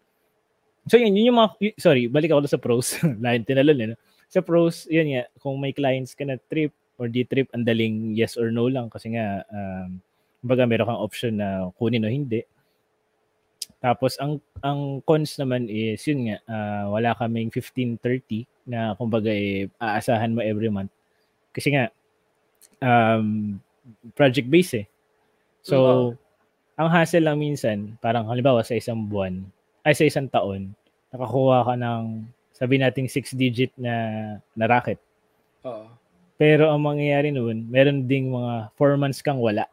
So yun, yun yung mga, y- sorry, balik ako sa pros. Lahat tinalon eh. No? Sa pros, yun nga, kung may clients ka na trip or di trip, ang daling yes or no lang kasi nga, um, kumbaga meron kang option na kunin o hindi. Tapos ang ang cons naman is yun nga ah, wala kaming 1530 na kumbaga eh, aasahan mo every month. Kasi nga um project base eh. So ang hassle lang minsan parang halimbawa sa isang buwan ay sa isang taon nakakuha ka ng sabi nating 6 digit na na racket. Oo. Pero ang mangyayari noon, meron ding mga 4 months kang wala.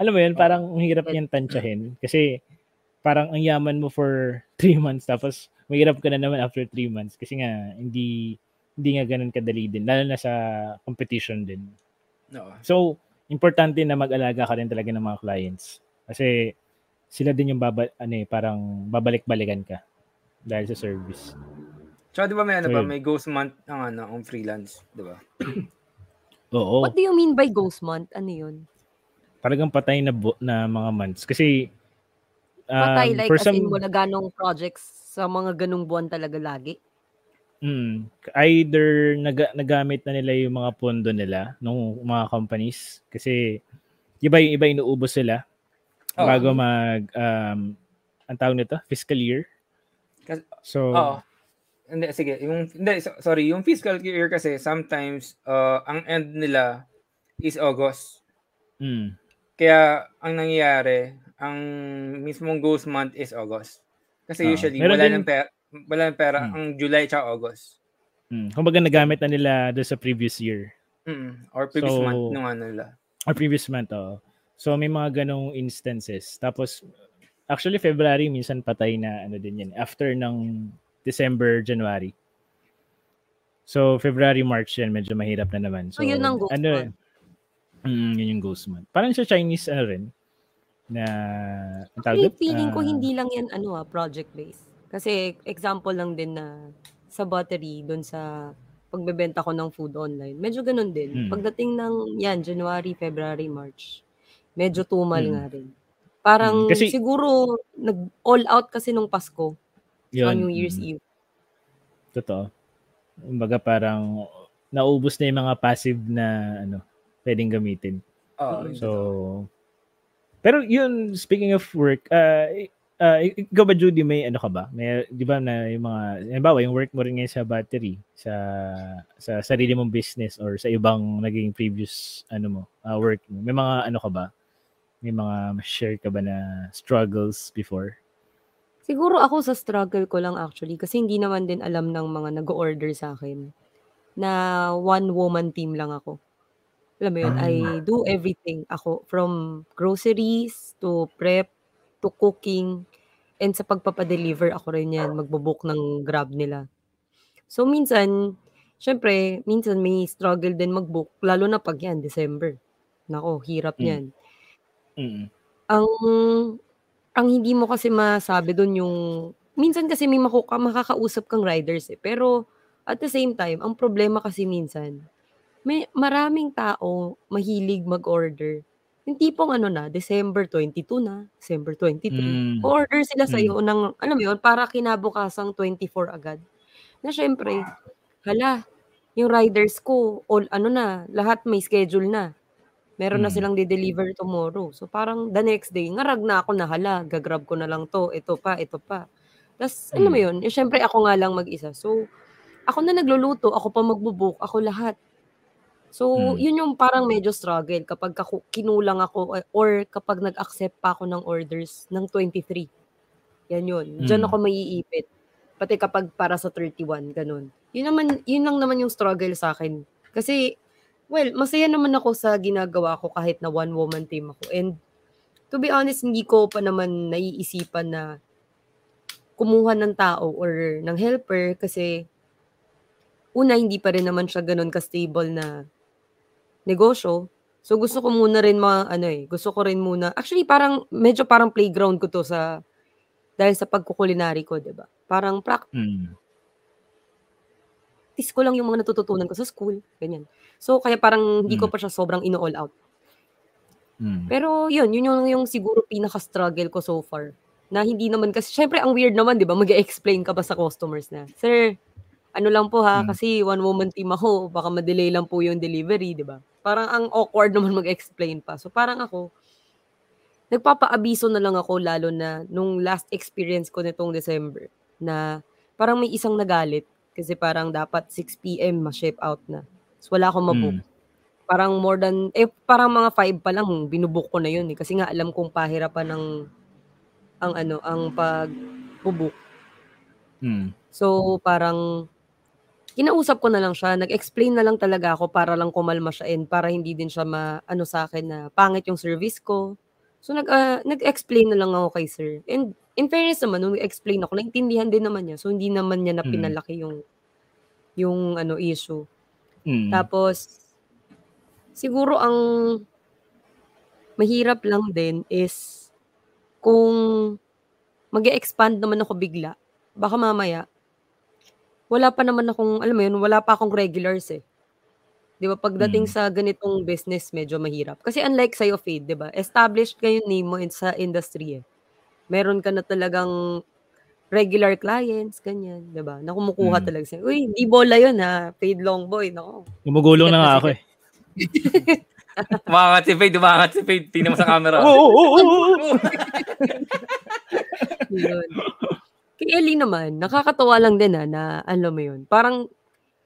Alam mo yun, parang ang hirap niyang tansyahin. Kasi parang ang yaman mo for 3 months tapos mahirap ka na naman after 3 months kasi nga hindi hindi nga ganun kadali din lalo na sa competition din. Oo. So, importante na mag-alaga ka rin talaga ng mga clients kasi sila din yung baba, ano eh, parang babalik-balikan ka dahil sa service. Tsaka di ba may ano So, ba, may ghost month ang ano, ang freelance, di ba? Oo. what do you mean by ghost month? Ano yun? Talagang patay na bu- na mga months kasi um, Patay, like, for as some in wala ganong projects sa mga ganong buwan talaga lagi? Mm, either nag- nagamit na nila yung mga pondo nila nung mga companies kasi iba yung iba inuubos sila Oo. bago mag um ang tawag nito fiscal year. So Oo. Hindi, sige. Yung, hindi, so- sorry. Yung fiscal year kasi sometimes uh, ang end nila is August. mm, Kaya ang nangyayari, ang mismong ghost month is August. Kasi Oo. usually, wala din- ng pera, wala ng pera Hmm. ang July tsaka August. mm, kumbaga nagamit na nila doon sa previous year Mm. Or previous So, month nung ano nila. or previous month oh. So may mga ganong instances. Tapos actually February minsan patay na ano din yan after ng December, January. So February, March yan medyo mahirap na naman. So, yun ang ghost ano, month. Mm, yun yung ghost month. Parang sa Chinese ano rin na ang tawag Actually, feeling ko Ah, hindi lang yan ano ah, project based. Kasi example lang din na sa battery doon sa pagbebenta ko ng food online. Medyo ganun din. Mm. Pagdating ng yan January, February, March. Medyo tumal Mm. nga rin. Parang Mm, kasi- siguro nag all out kasi nung Pasko sa yun, New Year's mm, Eve. Totoo. Kumbaga parang naubos na yung mga passive na ano pwedeng gamitin. Yun So, totoo. Pero yun, speaking of work, uh, uh, ikaw ba Judy may ano ka ba? May 'di ba na yung mga halimbawa yung work mo rin ngayon sa battery sa sa sarili mong business or sa ibang naging previous ano mo uh, work mo. May mga ano ka ba? May mga share ka ba na struggles before? Siguro ako sa struggle ko lang actually kasi hindi naman din alam ng mga nag-order sa akin na one woman team lang ako. Alam mo yun, I Hmm. do everything. Ako from groceries to prep to cooking and sa pagpapa-deliver ako rin 'yan, magbo-book ng Grab nila. So minsan, siyempre minsan may struggle din mag-book lalo na 'pag 'yan December. Naku, hirap Hmm. niyan. Mm. Ang ang hindi mo kasi masabi dun yung minsan kasi may maku makakausap kang riders, eh, pero at the same time ang problema kasi minsan, may maraming tao mahilig mag-order. Yung tipong ano na, December 22 na, December 23, Hmm. o-order sila Hmm. sa'yo ng alam mo yun, para kinabukasang 24 agad. Na siyempre, hala, yung riders ko all ano na, lahat may schedule na. Meron na Hmm. silang de-deliver tomorrow. So parang the next day, ngarag na ako na, hala, ga-Grab ko na lang 'to, ito pa, ito pa. Tas alam mo Hmm. yun, eh, siyempre ako nga lang mag-isa. So, ako na nagluluto, ako pa magbo-book, ako lahat. So, Hmm. yun yung parang medyo struggle kapag kinulang ako or kapag nag-accept pa ako ng orders ng 23. Yan yun, diyan Hmm. ako maiipit. Pati kapag para sa 31, gano'n. Yun naman yun lang naman yung struggle sa'kin. Kasi, well, masaya naman ako sa ginagawa ko kahit na one woman team ako and to be honest, hindi ko pa naman naiisipan na kumuha ng tao or ng helper kasi una, hindi pa rin naman siya gano'n ka-stable na negosyo. So, gusto ko muna rin ma ano, eh, gusto ko rin muna actually parang medyo parang playground ko 'to sa dahil sa pagko-culinary ko, 'di ba? Parang Hmm. practice ko lang yung mga natututunan ko sa school, ganyan. So, kaya parang hindi ko Hmm. pa siya sobrang ino-all out. Hmm. Pero yun, yun yung yung siguro pinaka-struggle ko so far, na hindi naman kasi siyempre ang weird naman 'di ba, mag-e-explain ka pa sa customers na, "Sir, ano lang po ha, Hmm. kasi one woman team ako, baka ma-delay lang po yung delivery," 'di ba? Parang ang awkward naman mag-explain pa. So, parang ako nagpapaabiso na lang ako lalo na nung last experience ko nitong December na parang may isang nagalit kasi parang dapat 6 PM ma-ship out na. Tas wala akong ma-book. Hmm. Parang more than eh, parang mga 5 pa lang binu-book ko na yun, eh, kasi nga alam kong pahirapan ng ang ano, ang pagbo-book. Hmm. So, parang kinausap ko na lang siya, nag-explain na lang talaga ako para lang kumalma siya and para hindi din siya ma-ano sa'kin na pangit yung service ko. So, nag ah, nag-explain na lang ako kay sir and in fairness naman nung nag-explain ako, naintindihan din naman niya. So, hindi naman niya na Hmm. pinalaki yung yung ano, issue. Hmm. Tapos siguro ang mahirap lang din is kung mag-e-expand naman ako bigla, baka mamaya wala pa naman akong alam mo yun, wala pa akong regulars, eh. 'Di ba pagdating Hmm. sa ganitong business medyo mahirap. Kasi unlike sa'yo Fade, 'di ba, established ka yung name mo in sa industry, eh. Meron ka na talagang regular clients, ganyan, 'di ba, na kumukuha Hmm. talaga sa'yo. "Uy, di bola yun, ha, Fade Longboy, naku, Gumugulong sikat na nga ako, sikat." eh. Umangat si Fade, umangat si Fade. Tingnan mo sa camera. Oo, oo, oo. Kay Ellie naman, nakakatuwa lang din, ah, na alam mo yun, parang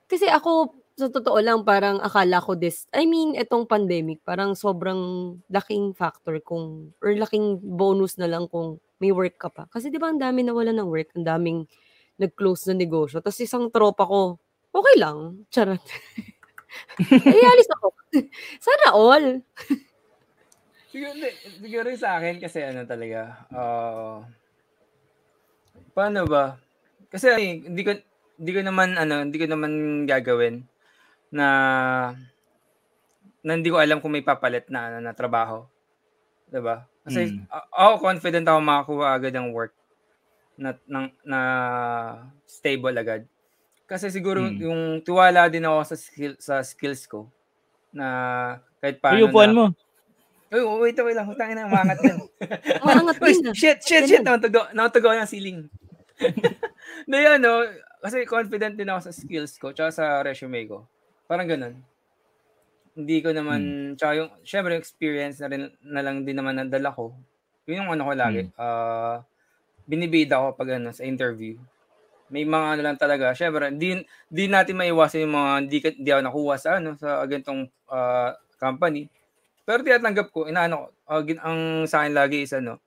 kasi ako sa totoo lang parang akala ko this I mean itong pandemic parang sobrang laking factor kung or laking bonus na lang kung may work ka pa. Kasi 'di ba ang dami nawalan ng work, ang daming nag-close na negosyo, tas isang tropa ko, okey lang, charot. Eh, alis ako. Sana all. Siguro siguro yung sa'kin kasi ano talaga, ah paano ba? Kasi hindi ko hindi ko naman ano, hindi ko naman gagawin na na hindi ko alam kung may papalit na ano, na trabaho, 'di ba? Kasi a ako confident ako makakuha agad ng work na ng na stable agad. Kasi siguro Hmm. yung tiwala din ako sa skill sa skills ko na kahit paano upuan na mo. Uy, wait, wait lang. Putangin na, umangat din. Umaangat Uy, din, ah. shit, shit, shit. Nakatugaw, nakatugaw ng ceiling. Na yun, no? Kasi confident din ako sa skills ko tsaka sa resume ko. Parang ganun. Hindi ko naman, Hmm. tsaka yung, syempre yung experience na rin na lang din naman nadala ko. Yun yung ano ko lagi. Hmm. ah binibida ako pag ano, sa interview. May mga ano lang talaga. Syempre, di, di natin maiwasan yung mga di, di ako nakuha sa ano sa ganitong uh, company. Pero tinatanggap ko, inaano ko, uh, ang sa akin lagi is ano,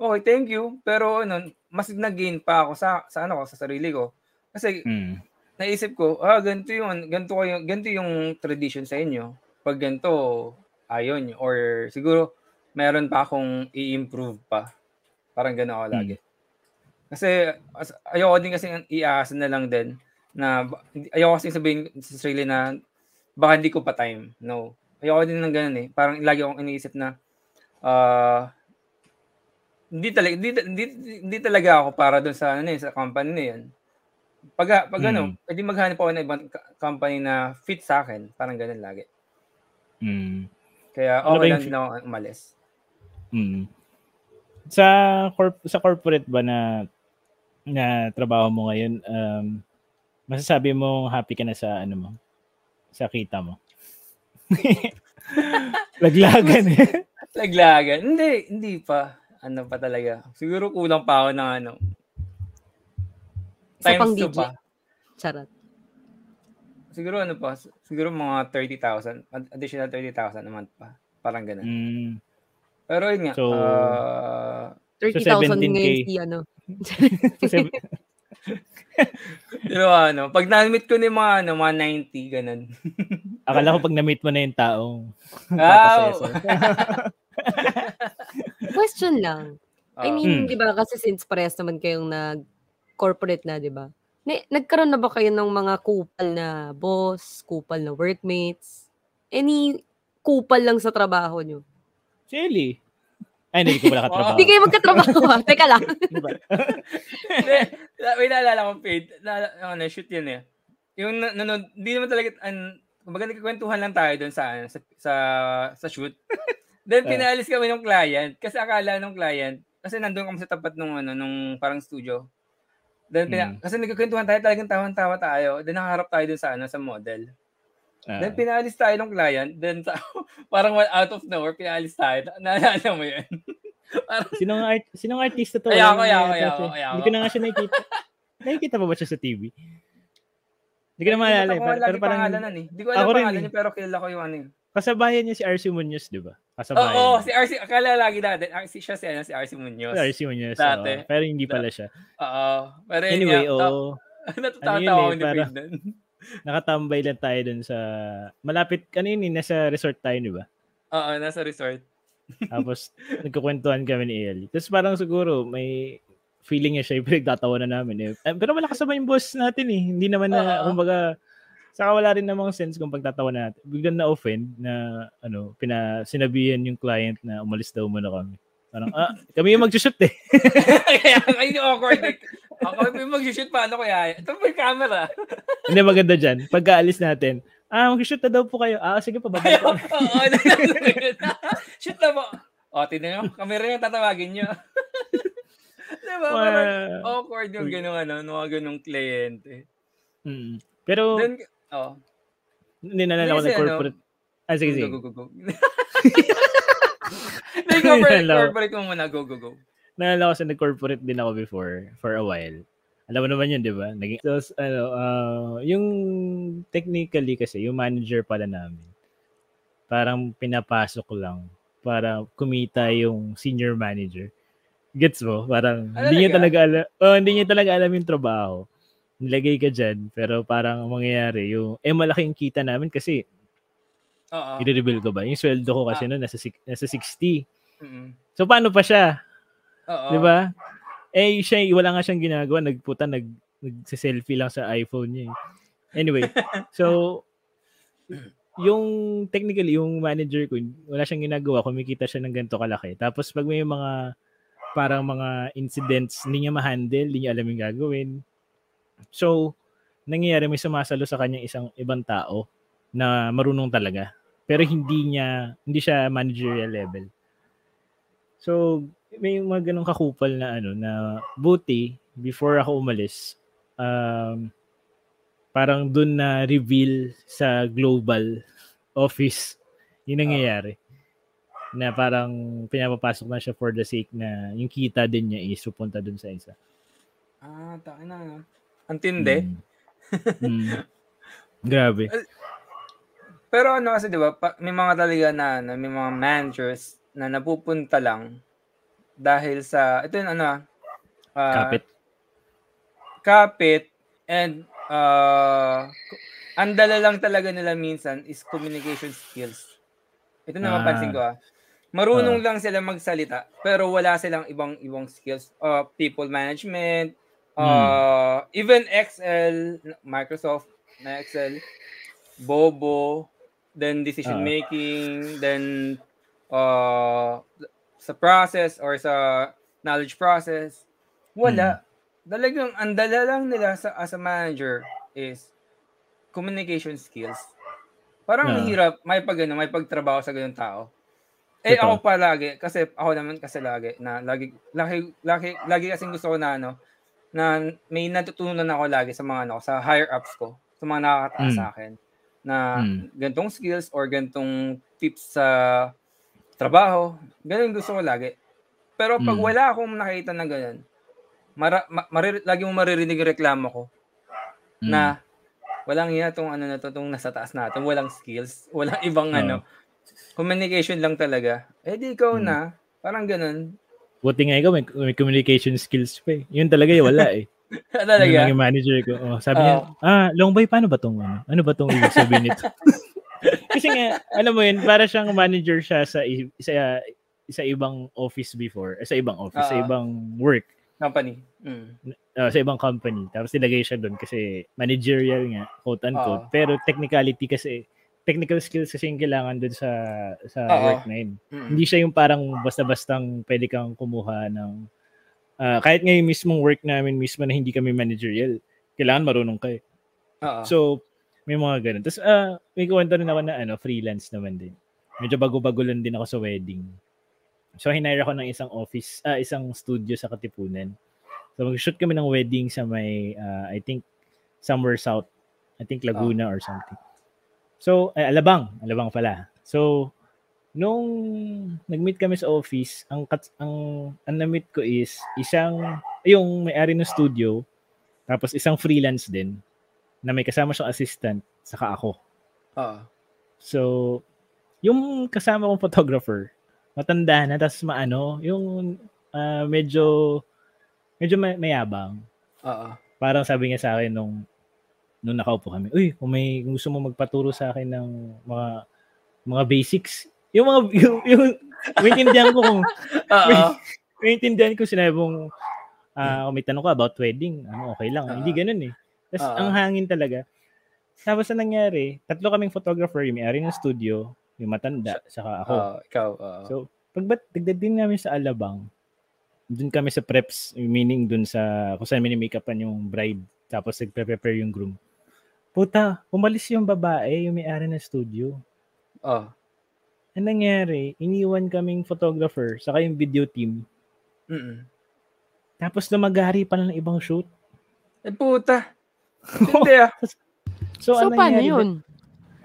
okay, thank you. Pero ano, mas nag-gain pa ako sa, sa ano ko, sa sarili ko. Kasi mm. naisip ko, ah, ganito yung, ganito, kayo, ganito yung tradition sa inyo. Pag ganito, ayon Or siguro, meron pa akong i-improve pa. Parang gano'n ako lagi. Mm. Kasi as, ayoko din kasi iasa na lang din na ayoko kasi sabihin sa sarili na baka hindi ko pa time. No. Ayoko din ng ganun eh. Parang lagi akong iniisip na uh, hindi talaga hindi, hindi, hindi talaga ako para doon sa ano eh, sa company na 'yan. Pag pag mm. ano, edi maghanap ako ng ibang company na fit sa akin, parang ganun lagi. Mm. Kaya okay ano lang din ako umalis. Mm. Sa corp- sa corporate ba na na trabaho mo ngayon, um, masasabi mo happy ka na sa ano mo? Sa kita mo? Laglagan eh. Laglagan? Hindi, hindi pa. Ano pa talaga. Siguro kulang pa ako ng ano. Times pang pa. Charot. Siguro ano pa, siguro mga 30,000, additional 30,000 a month pa. Parang ganun. Mm. Pero yun nga, so, uh, 30,000 so ngayon si ano. Pero ano, pag na-meet ko ni mga, ano, mga 90, ganun. Akala ko pag na-meet mo na yung taong. Wow! Question lang. Uh, I mean, hmm. di ba, kasi since parehas naman kayong nag-corporate na, di ba? Nagkaroon na ba kayo ng mga kupal na boss, kupal na workmates? Any kupal lang sa trabaho nyo? Si Ellie. Ay, hindi ko pala katrabaho. Hindi kayo magkatrabaho. Ah. Teka lang. Hindi. May naalala ko, paid. Na, ano, shoot yun eh. Yung nanonood, hindi naman talaga, an, kumbaga nagkikwentuhan lang tayo doon sa, sa, sa, sa shoot. Then, ah. pinalis kami ng client. Kasi akala ng client, kasi nandun kami sa tapat nung, ano, nung parang studio. Then, pina, hmm. kasi nagkikwentuhan tayo, talagang tawan-tawa tayo. Then, nakaharap tayo doon sa, ano, sa model. Uh, then pinalis tayo ng client, then sa, parang out of nowhere pinalis tayo. Naalala mo 'yun? parang, sinong art sinong artista to? Ay ako, ay ako, ay ako, Hindi ko na nga siya nakikita. nakikita pa ba siya sa TV? Hindi ko na maalala. Eh, pero, pero parang pangalan eh. Hindi ko alam pangalan niya, pero kilala ko yung ano yun. Kasabayan niya si RC Munoz, di ba? Kasabayan. Oo, oh, oh, si RC, akala lagi natin, RC siya si, ano, si RC Munoz. Si RC Munoz, Dati. Oh, pero hindi pala siya. Oo. Pero anyway, oo. Oh, Natatawa ano ako ni Pete nakatambay lang tayo dun sa malapit kanina eh, nasa resort tayo, di ba? Oo, nasa resort. Tapos nagkukwentuhan kami ni Ellie. Tapos parang siguro may feeling niya siya yung pinagtatawanan namin eh. eh pero malakas naman yung boss natin eh. Hindi naman na, uh-huh. kumbaga, saka wala rin namang sense kung pagtatawa natin. Biglang na-offend na, ano, pina, sinabihan yung client na umalis daw muna kami. Parang, ah, kami yung mag-shoot eh. Kaya, ay, awkward. Eh. Ako yung mag-shoot, paano kaya? Ito may camera. Hindi, maganda dyan. Pagkaalis natin, ah, mag-shoot na daw po kayo. Ah, sige pa, babalik ko. Oo, shoot na po. O, tinan nyo, rin yung tatawagin nyo. diba? Parang awkward yung ganung ano, mga ganung kliyente. Mm. Pero, Then, oh. Hindi na lang ako ng corporate. Ano, ah, sige, sige. Go, go, go. May corporate, corporate mo muna. Go, go, go naalala ko sa nag-corporate din ako before for a while. Alam mo naman yun, di ba? Naging, so, ano, uh, yung technically kasi, yung manager pala namin, parang pinapasok lang para kumita yung senior manager. Gets mo? Parang ano hindi niya talaga alam, oh, hindi niya talaga alam yung trabaho. Nilagay ka dyan, pero parang mangyayari, yung, eh malaking kita namin kasi, Oo. i-reveal ko ba? Yung sweldo ko kasi ah. no, nasa, nasa 60. Mm-hmm. So, paano pa siya? Oo. 'Di ba? Eh siya wala nga siyang ginagawa, nagputa nag nagse-selfie lang sa iPhone niya. Eh. Anyway, so yung technically yung manager ko wala siyang ginagawa, kumikita siya ng ganito kalaki. Tapos pag may mga parang mga incidents hindi niya ma-handle, hindi niya alam yung gagawin. So, nangyayari may sumasalo sa kanya isang ibang tao na marunong talaga. Pero hindi niya hindi siya managerial level. So, may mga ganong kakupal na ano na buti before ako umalis um parang doon na reveal sa global office yung nangyayari. na parang pinapapasok na siya for the sake na yung kita din niya is pupunta dun sa isa. Ah, takin na. Ang tindi. Mm. Mm. Grabe. Pero ano kasi 'di ba, may mga talaga na, na may mga managers na napupunta lang dahil sa ito yung ano ah, Kapit. kapit and uh, ang dala lang talaga nila minsan is communication skills. Ito na Ah. mapansin ko ah. Marunong Ah. lang sila magsalita pero wala silang ibang ibang skills. Uh, people management, uh, even Excel, Microsoft na Excel, Bobo, then decision Ah. making, then uh, sa process or sa knowledge process, wala. Talagang ang dala lang nila sa as a manager is communication skills. Parang Ah. ang hirap may pag ano, may pagtrabaho sa ganung tao. Eh Totoo. ako palagi kasi ako naman kasi lagi na lagi lagi lagi, lagi kasi gusto ko na ano na may natutunan ako lagi sa mga ano sa higher ups ko, sa mga nakakataas Mm. sa akin na Mm. gantong skills or gantong tips sa trabaho, ganun gusto ko lagi. Pero pag Mm. wala akong nakita na ganun, mara, ma, mariri- lagi mo maririnig yung reklamo ko Mm. na walang iya tong ano na to, tong nasa taas natin, walang skills, walang ibang Oo. ano, communication lang talaga. Eh di ikaw Mm. na, parang ganun. Buti nga ikaw, may, may communication skills pa eh. Yun talaga yung wala eh. Yun lang talaga. yung manager ko. Oh, sabi niya, ah, long boy, paano ba tong ano? Ano ba tong ibig sabihin nito? Kasi nga, alam mo yun, para siyang manager siya sa isa, sa ibang office before, eh, sa ibang office, sa Oo. ibang work, Company. Mm. uh, sa ibang company. Tapos nilagay siya doon kasi managerial nga, quote unquote. Oo. Pero technicality kasi, technical skills kasi yung kailangan doon sa sa Oo. work na yun. Mm. Hindi siya yung parang basta-bastang pwede kang kumuha ng ah, kahit nga yung mismong work namin mismo na hindi kami managerial, kailangan marunong ka eh. Oo. So, may mga ganun. Tapos, ah, may kwento rin ako na ano, freelance naman din. Medyo bago-bago lang din ako sa wedding. So, hinire ako ng isang office, ah, isang studio sa Katipunan. So, mag-shoot kami ng wedding sa may, ah, I think, somewhere south. I think Laguna or something. So, ay, Alabang. Alabang pala. So, nung nag-meet kami sa office, ang kat- ang ang na-meet ko is isang yung may-ari ng studio, tapos isang freelance din na may kasama siyang assistant saka ako. Oo. So, yung kasama kong photographer, matanda na, tapos maano, yung ah, medyo medyo may, mayabang. Oo. Parang sabi niya sa akin nung nung nakaupo kami, uy, kung may kung gusto mo magpaturo sa akin ng mga mga basics, yung mga yung, yung maintindihan ko kung Oo. maintindihan ko sinabi mong ah, kung may tanong ka about wedding, ano, okay lang. Oo. Hindi ganun eh. Tapos Oo. ang hangin talaga. Tapos ang nangyari, tatlo kaming photographer, yung may-ari ng studio, yung matanda, saka ako. Oo, ikaw. Oo. So, pagbat din namin sa Alabang, dun kami sa preps, meaning dun sa kung saan mini-makeupan yung bride, tapos nagpe-prepare yung groom. Puta, umalis yung babae, yung may-ari ng studio. Oo. Ang nangyari, iniwan kaming photographer, saka yung video team, Mm-mm. tapos lumagari pa ng ibang shoot. Eh, puta. Hindi ah. So, So, ang paano nangyari, yun?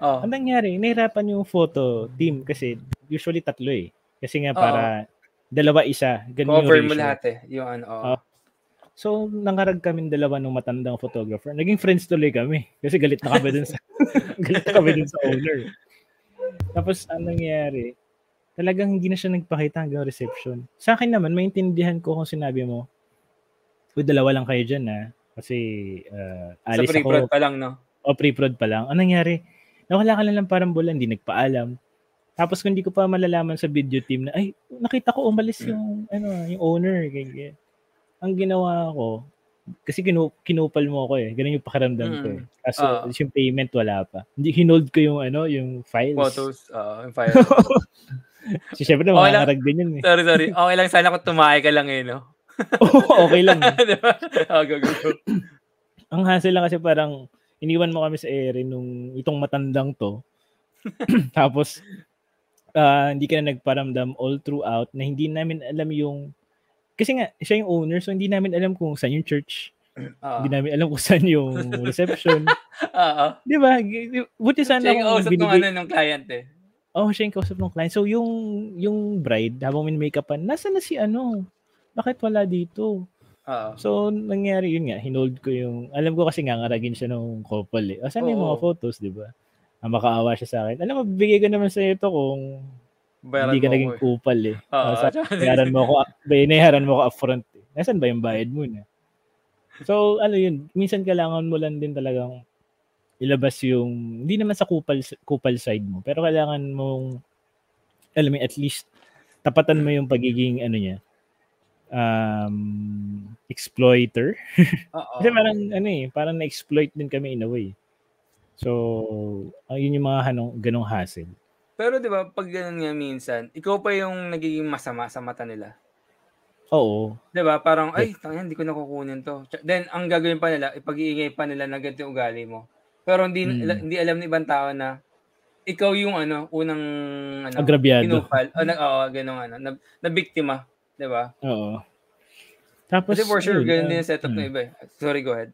Oo. Ang nangyari, nahirapan yung photo team kasi usually tatlo eh. Kasi nga Oo. para dalawa isa, ganun yung Cover mo ratio. lahat eh. Yung ano. oo. Oo. So, nangarag kami dalawa ng matandang photographer. Naging friends tuloy kami. Kasi galit na kami dun sa galit na kami dun sa owner. Tapos, ang nangyari, talagang hindi na siya nagpakita hanggang reception. Sa akin naman, maintindihan ko kung sinabi mo, Uy, dalawa lang kayo dyan ha. Kasi, uh, Sa alis pre-prod ako. pa lang, no? O pre-prod pa lang. Ang nangyari, nawala ka na lang parang bulan, hindi nagpaalam. Tapos kung hindi ko pa malalaman sa video team na, ay, nakita ko umalis yung, ano, yung owner. Ganyan. Ang ginawa ko, kasi kinu kinupal mo ako eh. Ganun yung pakiramdam ko eh. Kaso Ah. yung payment wala pa. Hindi hinold ko yung ano, yung files. Photos. Oo, yung fire. Kasi syempre Okay lang. mga din yun eh. sorry, sorry. Okay lang sana kung tumahay ka lang eh, no? Oo, okay lang. Diba? Oh, go, go, go. Ang hassle lang kasi parang iniwan mo kami sa ere nung itong matandang to. Tapos ah, hindi ka na nagparamdam all throughout na hindi namin alam yung kasi nga siya yung owner so hindi namin alam kung saan yung church. Oo. Hindi namin alam kung saan yung reception. Oo. Di ba? Buti sana Siya yung kung usap ng ano ng client eh. Oh, siya yung kausap ng client. So, yung, yung bride, habang min-makeupan, nasa na si ano? Bakit wala dito? Oo. So, nangyari yun nga, hinold ko yung, alam ko kasi nga, ngaragin siya nung couple eh. O, saan yung mga photos, di ba? Ah, makaawa siya sa akin. Alam mo, bibigay ko naman sa ito kung Bayaran hindi ka naging eh. kupal eh. Oo, Ah, tsaka- bayaran mo ako, binayaran mo ako upfront eh. Nasaan ba yung bayad mo na? So, ano yun, minsan kailangan mo lang din talagang ilabas yung, hindi naman sa kupal, kupal side mo, pero kailangan mong, alam mo, at least, tapatan mo yung pagiging, ano niya, um, exploiter. Kasi parang, ano eh, parang na-exploit din kami in a way. So, ah, yun yung mga hanong, ganong hassle. Pero 'di ba, pag ganun nga minsan, ikaw pa yung nagiging masama sa mata nila. Oo. 'Di ba? Parang ay, tangina, hindi ko nakukunin 'to. Then ang gagawin pa nila, ipag-iingay pa nila na ganito ugali mo. Pero hindi Hmm. hindi alam ng ibang tao na ikaw yung ano, unang ano, Agrabyado. kinupal. O, nag, oo, ganun ano, na, na biktima, 'di ba? Oo. Tapos, Kasi for sure, ganun ah, din yung setup hmm. ng iba. eh. Sorry, go ahead.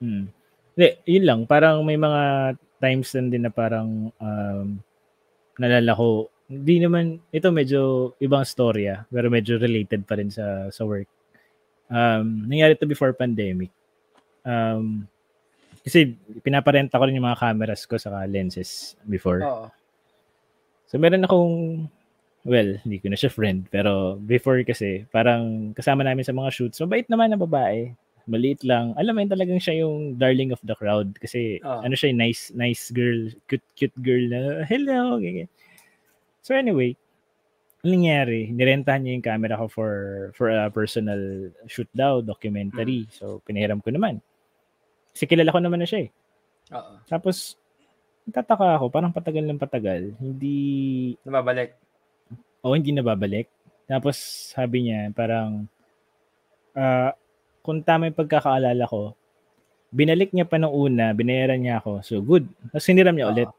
Hmm. Hindi, yun lang. Parang may mga times din na parang um, nalala ko, hindi naman, ito medyo ibang storya, pero medyo related pa rin sa sa work. Um, nangyari to before pandemic. Um, kasi pinaparenta ko rin yung mga cameras ko sa lenses before. Oo. So meron akong well, hindi ko na siya friend, pero before kasi parang kasama namin sa mga shoots, mabait naman na babae. Maliit lang. Alam mo yun talagang siya yung darling of the crowd kasi Ah. ano siya, nice nice girl, cute cute girl na hello. ganyan. So anyway, ang nangyari, nirentahan niya yung camera ko for for a personal shoot daw, documentary. So pinahiram ko naman. Kasi kilala ko naman na siya eh. Oo. Tapos, tataka ako, parang patagal ng patagal. Hindi, Nababalik. o hindi nababalik. Tapos, sabi niya, parang, ah, kung tama yung pagkakaalala ko, binalik niya pa nung una, binayaran niya ako. So, good. Tapos, hiniram niya ulit.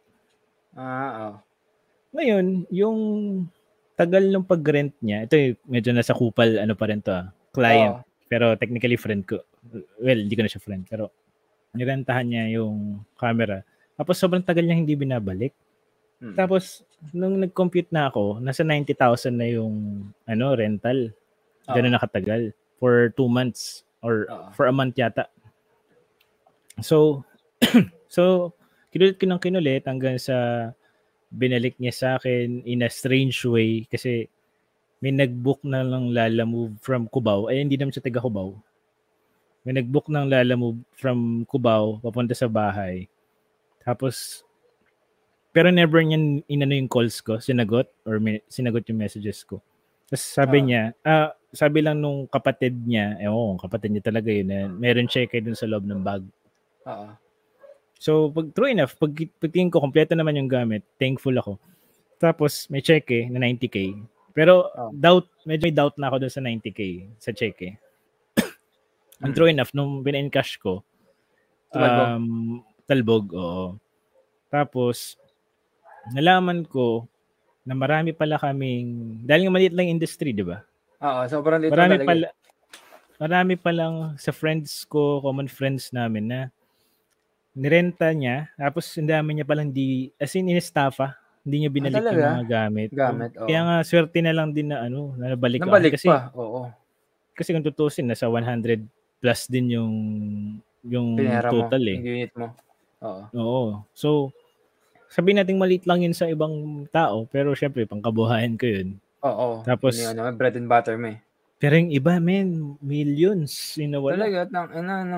Ah, oo. Ngayon, yung tagal ng pag-rent niya, ito medyo nasa kupal, ano pa rin to ah, client. Oo. Pero technically friend ko. Well, hindi ko na siya friend. Pero nirentahan niya yung camera. Tapos sobrang tagal niya hindi binabalik. Hmm. Tapos, nung nag-compute na ako, nasa 90,000 na yung ano rental. Ganun Oo. nakatagal. For two months. Or Oo. for a month yata. So, so, kinulit ko ng kinulit hanggang sa binalik niya sa akin in a strange way kasi may nag-book na ng Lala Move from Cubao. Ay, hindi naman siya taga Cubao. May nag-book ng Lala Move from Cubao papunta sa bahay. Tapos, pero never niya inano yung calls ko, sinagot, or may, sinagot yung messages ko. Tapos sabi Ah. niya, ah, sabi lang nung kapatid niya, eh oo, kapatid niya talaga yun, na meron checker dun sa loob ng bag. Oo. So, pag true enough, pag, pagtingin ko, kompleto naman yung gamit, thankful ako. Tapos, may cheque na 90k. Pero, Oh. doubt, medyo may doubt na ako dun sa 90k, sa cheque. And Mm. true enough, nung bin-encash ko, um, talbog, oo. Tapos, nalaman ko na marami pala kaming, dahil nga maliit lang industry, di ba? Oo, sobrang lito Marami talaga. pala, marami palang sa friends ko, common friends namin na nirenta niya, tapos ang dami niya palang di, as in, in-staffa, hindi niya binalik yung Ah, talaga? mga gamit. Gamit, oo. Kaya nga, swerte na lang din na ano, na nabalik, ako. Nabalik kasi, pa. Oo. Kasi kung tutusin, nasa 100 plus din yung yung Pinera mo. total eh. Yung unit mo. Oo. Oo. So, sabi natin maliit lang yun sa ibang tao, pero syempre, pangkabuhayan ko yun. Oo. Tapos- Yun yung ano, bread and butter mo eh. Pero yung iba, men, millions, inawala. Talaga, tang, ano, ano.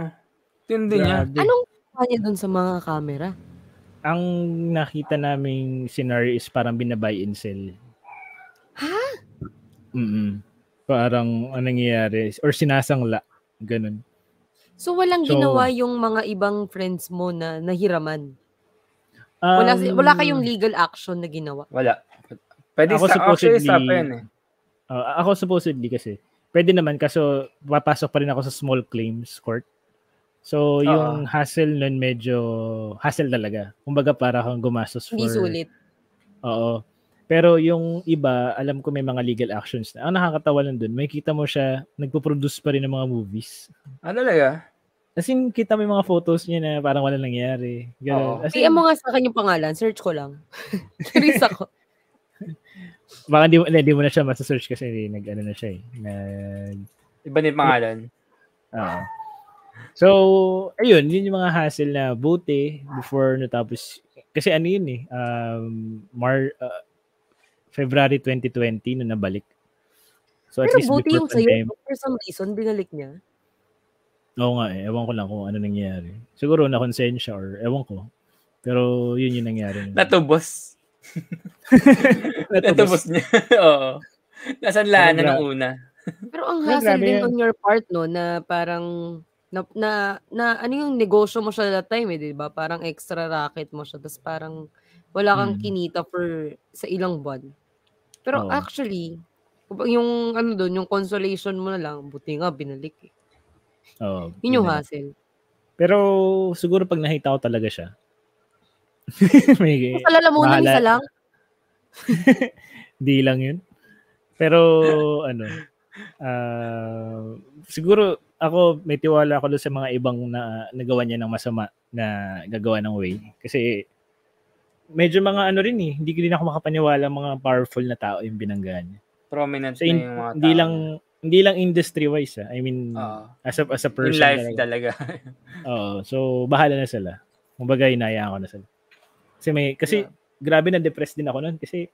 Tindi niya. Anong ginawa niya dun sa mga camera? Ang nakita naming scenario is parang binabay and sell. Ha? Mm Parang anong nangyayari, or sinasangla. Ganun. So, walang So- ginawa yung mga ibang friends mo na nahiraman? Wala, si- Um, wala kayong legal action na ginawa? Wala. Pwede Ako sa, actually supposedly- sa eh. uh, ako supposedly kasi, pwede naman kaso papasok pa rin ako sa small claims court. So, yung hassle nun medyo hassle talaga. Kumbaga para kang gumastos for... Hindi sulit. Oo. Pero yung iba, alam ko may mga legal actions na. Ang nakakatawa lang dun, may kita mo siya, nagpo-produce pa rin ng mga movies. Ah, talaga? As in, kita mo yung mga photos niya na parang wala nangyari. Ganun. As in, mo nga sa akin yung pangalan. Search ko lang. Curious ako. Baka di, hindi mo na siya masa-search kasi nag, ano na siya eh. Nag, Iba na yung pangalan. Oo. So, ayun, yun yung mga hassle na buti before natapos. Kasi ano yun eh, um, Mar, uh, February 2020 na nabalik. So at Pero least buti yung sa'yo, for some reason, binalik niya. Oo nga eh, ewan ko lang kung ano nangyari. Siguro na konsensya or ewan ko. Pero yun yung nangyari. Natubos. Natubos. Natubos niya. Oo. Nasaan lana Pero gra- ng una. Pero ang hassle din yan. on your part, no, na parang, na, na, na ano yung negosyo mo siya that time, eh, di ba? Parang extra racket mo siya, tapos parang wala kang Mm. kinita for sa ilang buwan. Pero Oo. actually, yung ano doon, yung consolation mo na lang, buti nga, binalik eh. Oo, Yun yung yun na. hassle. Pero siguro pag nakita ko talaga siya. may, Mas alalamunan bahala- isa lang. Di lang yun. Pero ano, ah, siguro ako may tiwala ako doon sa mga ibang na nagawa niya ng masama na gagawa ng way. Kasi medyo mga ano rin eh, hindi ko din ako makapaniwala mga powerful na tao yung binanggaan niya. Prominent So, na yung mga hindi tao. lang hindi lang industry wise ah. I mean Oo. as a as a In person life talaga. talaga. Oo, so bahala na sila. Kumbaga inayaan ko na sila. Kasi may kasi Yeah. grabe na depressed din ako noon kasi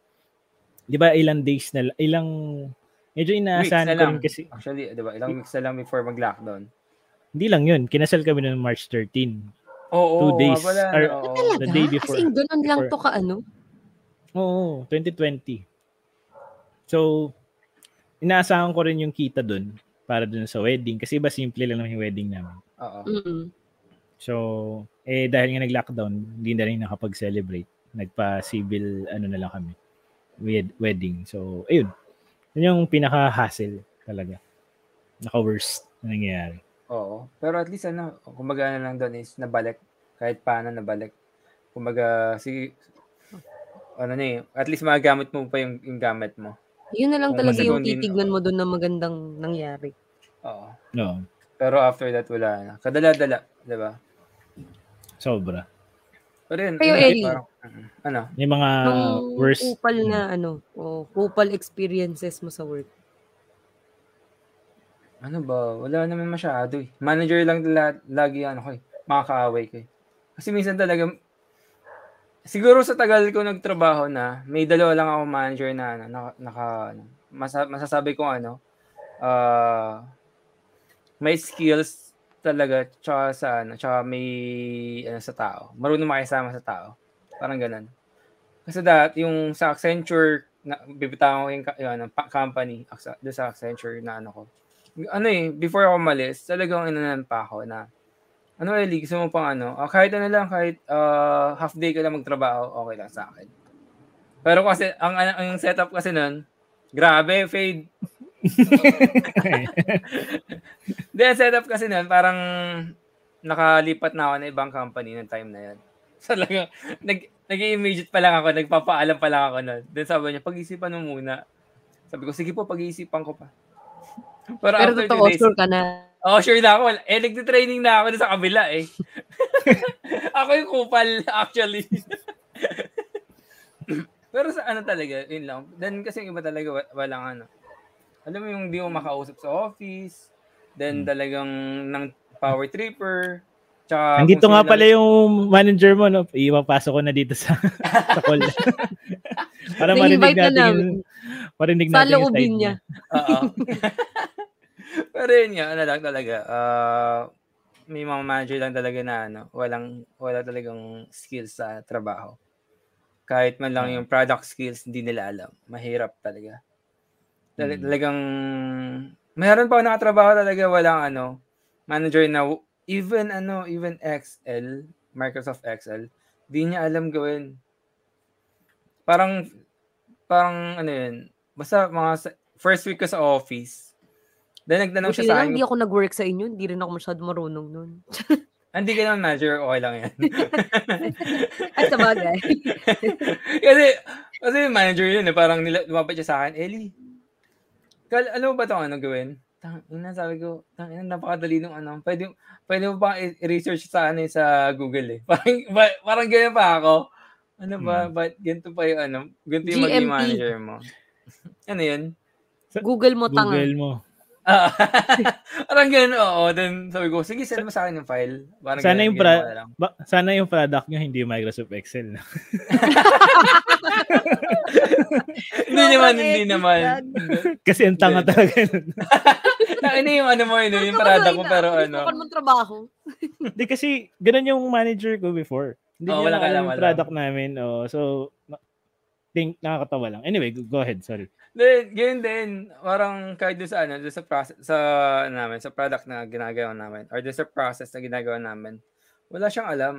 'di ba ilang days na ilang medyo inaasahan na ko lang. rin kasi Actually, di ba? Ilang weeks na lang before mag-lockdown. hindi lang yun. Kinasal kami noong March 13. Oo, Two oo, days. pala, Or-. Talaga? The day before. As in, ganun lang Before. to ka ano? Oo, 2020. So inaasahan ko rin yung kita doon para doon sa wedding kasi iba simple lang naman yung wedding namin. Oo. Mm-mm. So, eh dahil nga nag-lockdown, hindi na rin nakapag-celebrate. Nagpa-civil ano na lang kami. Wed- wedding. So, ayun. Yun yung pinaka-hassle talaga. Naka-worst na nangyayari. Oo. Pero at least ano, kumbaga na lang doon is nabalik. Kahit paano nabalik. Kumbaga, si ano na eh, at least magagamit mo pa yung, yung gamit mo. Yun na lang Kung talaga yung titignan mo doon na magandang nangyari. Oo. No, Pero after that, wala na. Kadala-dala, di ba? sobra. Pero yun, Kayo, Ellie? parang, mm, ano? Yung mga Nung worst. kupal na ano, o kupal experiences mo sa work. Ano ba? Wala naman masyado eh. Manager lang la- lagi ano ko eh. Makakaaway ko eh. Kasi minsan talaga, siguro sa tagal ko nagtrabaho na, may dalawa lang ako manager na ano, naka, ano, masa, masasabi ko ano, ah may skills talaga tsaka sa ano, tsaka may ano sa tao. Marunong makisama sa tao. Parang ganun. Kasi that yung sa Accenture na bibitawan ko yung, yung ano, pa- company sa Accenture na ano ko. Ano eh, before ako malis, talagang inanan pa ako na ano Eli, gusto mo pang ano, ah, kahit ano lang, kahit ah, half day ka lang magtrabaho, okay lang sa akin. Pero kasi, ang, ang, ang setup kasi nun, grabe, fade. Hindi, ang setup kasi nun, parang nakalipat na ako na ibang company ng time na yun. Talaga, nag, nag-immediate pa lang ako, nagpapaalam pa lang ako nun. Then sabi niya, pag-isipan mo muna. Sabi ko, sige po, pag-iisipan ko pa. Pero, Pero after totoo, days, sure ka na. Oh, sure na ako. Eh, nagtitraining na ako sa kabila eh. ako yung kupal, actually. Pero sa ano talaga, yun lang. Then kasi yung iba talaga wa- walang ano. Alam mo yung di mo makausap sa office, then Hmm. talagang ng power tripper, tsaka Andito kung nga pala lang- yung manager mo, no? Ipapasok ko na dito sa, sa call. Para marinig na natin namin. yung, marinig Sa natin yung loobin side niya. Oo. Pero yun nga, ano lang talaga, ah, may mga manager lang talaga na ano, walang, wala talagang skills sa trabaho. Kahit man lang Oo. yung product skills, hindi nila alam. Mahirap talaga. Tal- Mm. Talagang, mayroon pa ako nakatrabaho talaga, walang ano, manager na, even ano, even Excel, Microsoft Excel, di niya alam gawin. Parang, parang ano yun, basta mga first week ko sa office, then nagtanong Buti siya sa akin, hindi ako nag-work sa inyo. Hindi rin ako masyado marunong nun. "Ah, hindi ka naman manager, okay lang yan. Ay, sa bagay. kasi, kasi manager yun, eh, parang nila, lumapit siya sa akin, Ellie, kal, alam mo ba itong ano gawin? Tang, ina, sabi ko, tang, ina, napakadali nung ano, pwede, pwede mo i- i-research sa ano eh, sa Google eh. Parang, ba- parang ganyan pa ako. Ano ba? Hmm. Ba't ganito pa yung ano? Ganito yung maging manager mo? ano yun? Google mo tanga. Google mo. Ah, parang ganun, oo. Then sabi ko, sige, send mo sa akin yung file. Parang Sana ganun, yung pra-. Ba, sana yung product nyo hindi Microsoft Excel. no? Hindi naman, hindi naman. Kasi ang tanga Hindi. talaga. nun. ano yung ano mo yun, yung product mo, pero ano. Ano mong trabaho? Hindi kasi ganun yung manager ko before. Hindi Oo, niya walang alam yung product namin. Oh, so, think, nakakatawa lang. Anyway, go ahead. Sorry. Then, ganyan din. Parang kahit doon sa ano, doon sa process, sa ano namin, sa product na ginagawa namin, or doon sa process na ginagawa namin, wala siyang alam.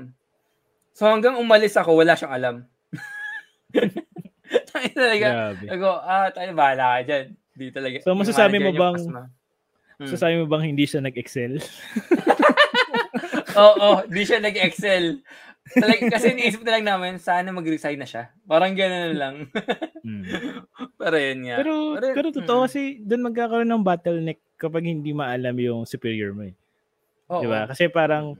So hanggang umalis ako, wala siyang alam. Tayo talaga. Grabe. Ako, ah, tayo bahala ka dyan. Di talaga. So, masasabi mo bang-. Hmm. So, sabi mo bang hindi siya nag-Excel? Oo, di siya nag-excel. Talaga, kasi iniisip na lang namin, sana mag-resign na siya. Parang gano'n lang. Hmm. pero yun nga. Pero, yun, pero totoo mm. kasi doon magkakaroon ng bottleneck kapag hindi maalam yung superior mo eh. Oo. Di ba? Kasi parang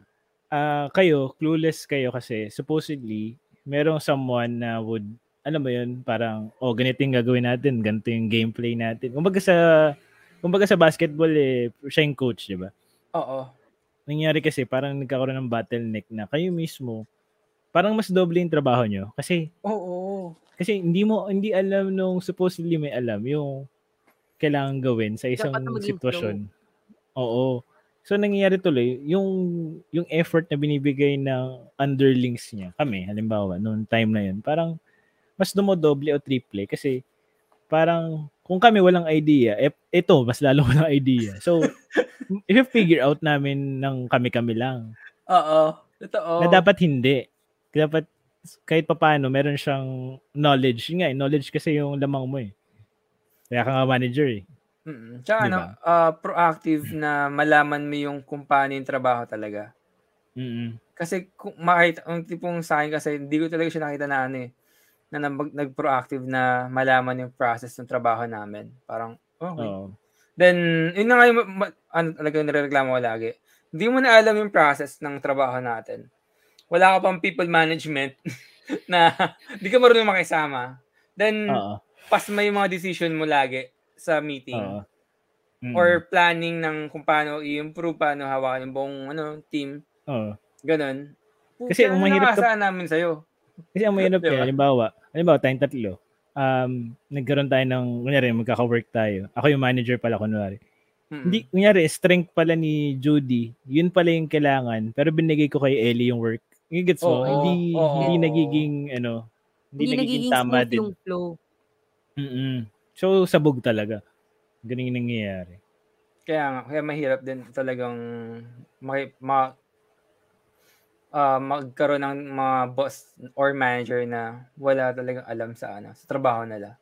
ah, kayo, clueless kayo kasi supposedly merong someone na would alam mo yun, parang oh ganito yung gagawin natin, ganito yung gameplay natin. Kumbaga sa kumbaga sa basketball eh siya yung coach, di ba? Oo. Nangyari kasi parang nagkakaroon ng bottleneck na kayo mismo parang mas doble yung trabaho nyo kasi Oo. kasi hindi mo hindi alam nung supposedly may alam yung kailangan gawin sa isang sitwasyon. Oo. So nangyayari tuloy yung yung effort na binibigay ng underlings niya. Kami halimbawa noong time na yun, parang mas dumodoble o triple kasi parang kung kami walang idea, eh, ito mas lalo walang idea. So if figure out namin ng kami-kami lang Oo. Totoo. na dapat hindi. Dapat kahit papaano meron siyang knowledge. Yun nga, eh, knowledge kasi yung lamang mo eh. Kaya ka nga manager eh. Mm. Tsaka Di ano, ah, proactive na malaman mo yung kung paano yung trabaho talaga. Mm-mm. Kasi kung makita, ang tipong sa akin kasi hindi ko talaga siya nakita na ano eh, na nag- nag-proactive na malaman yung process ng trabaho namin. Parang, okay. Oo. Then, yun na nga yung, ano talaga nirereklamo ko lagi. Hindi mo na alam yung process ng trabaho natin. Wala ka pang people management na hindi ka marunong makisama. Then, Oo. pas may mga decision mo lagi sa meeting. Oo. Mm. Or planning ng kung paano i-improve, paano hawakan yung buong ano, team. Oo. Ganun. Kasi Kaya ang mahirap ka- namin sa'yo. Kasi ang mahirap Di ba? kaya, halimbawa, halimbawa tayong tatlo, um, nagkaroon tayo ng, kunyari, magkaka-work tayo. Ako yung manager pala, kunwari. Mm-mm. Hindi, kunyari, strength pala ni Judy, yun pala yung kailangan, pero binigay ko kay Ellie yung work. Yung gets mo? Oo, hindi, oo. hindi nagiging, ano, hindi, Hindi nagiging, nagiging tama din. yung flow. Mm-mm. So, sabog talaga. Ganun yung nangyayari. Kaya nga, kaya mahirap din talagang maki, ma, ah, magkaroon ng mga boss or manager na wala talagang alam sa ano, sa trabaho nila.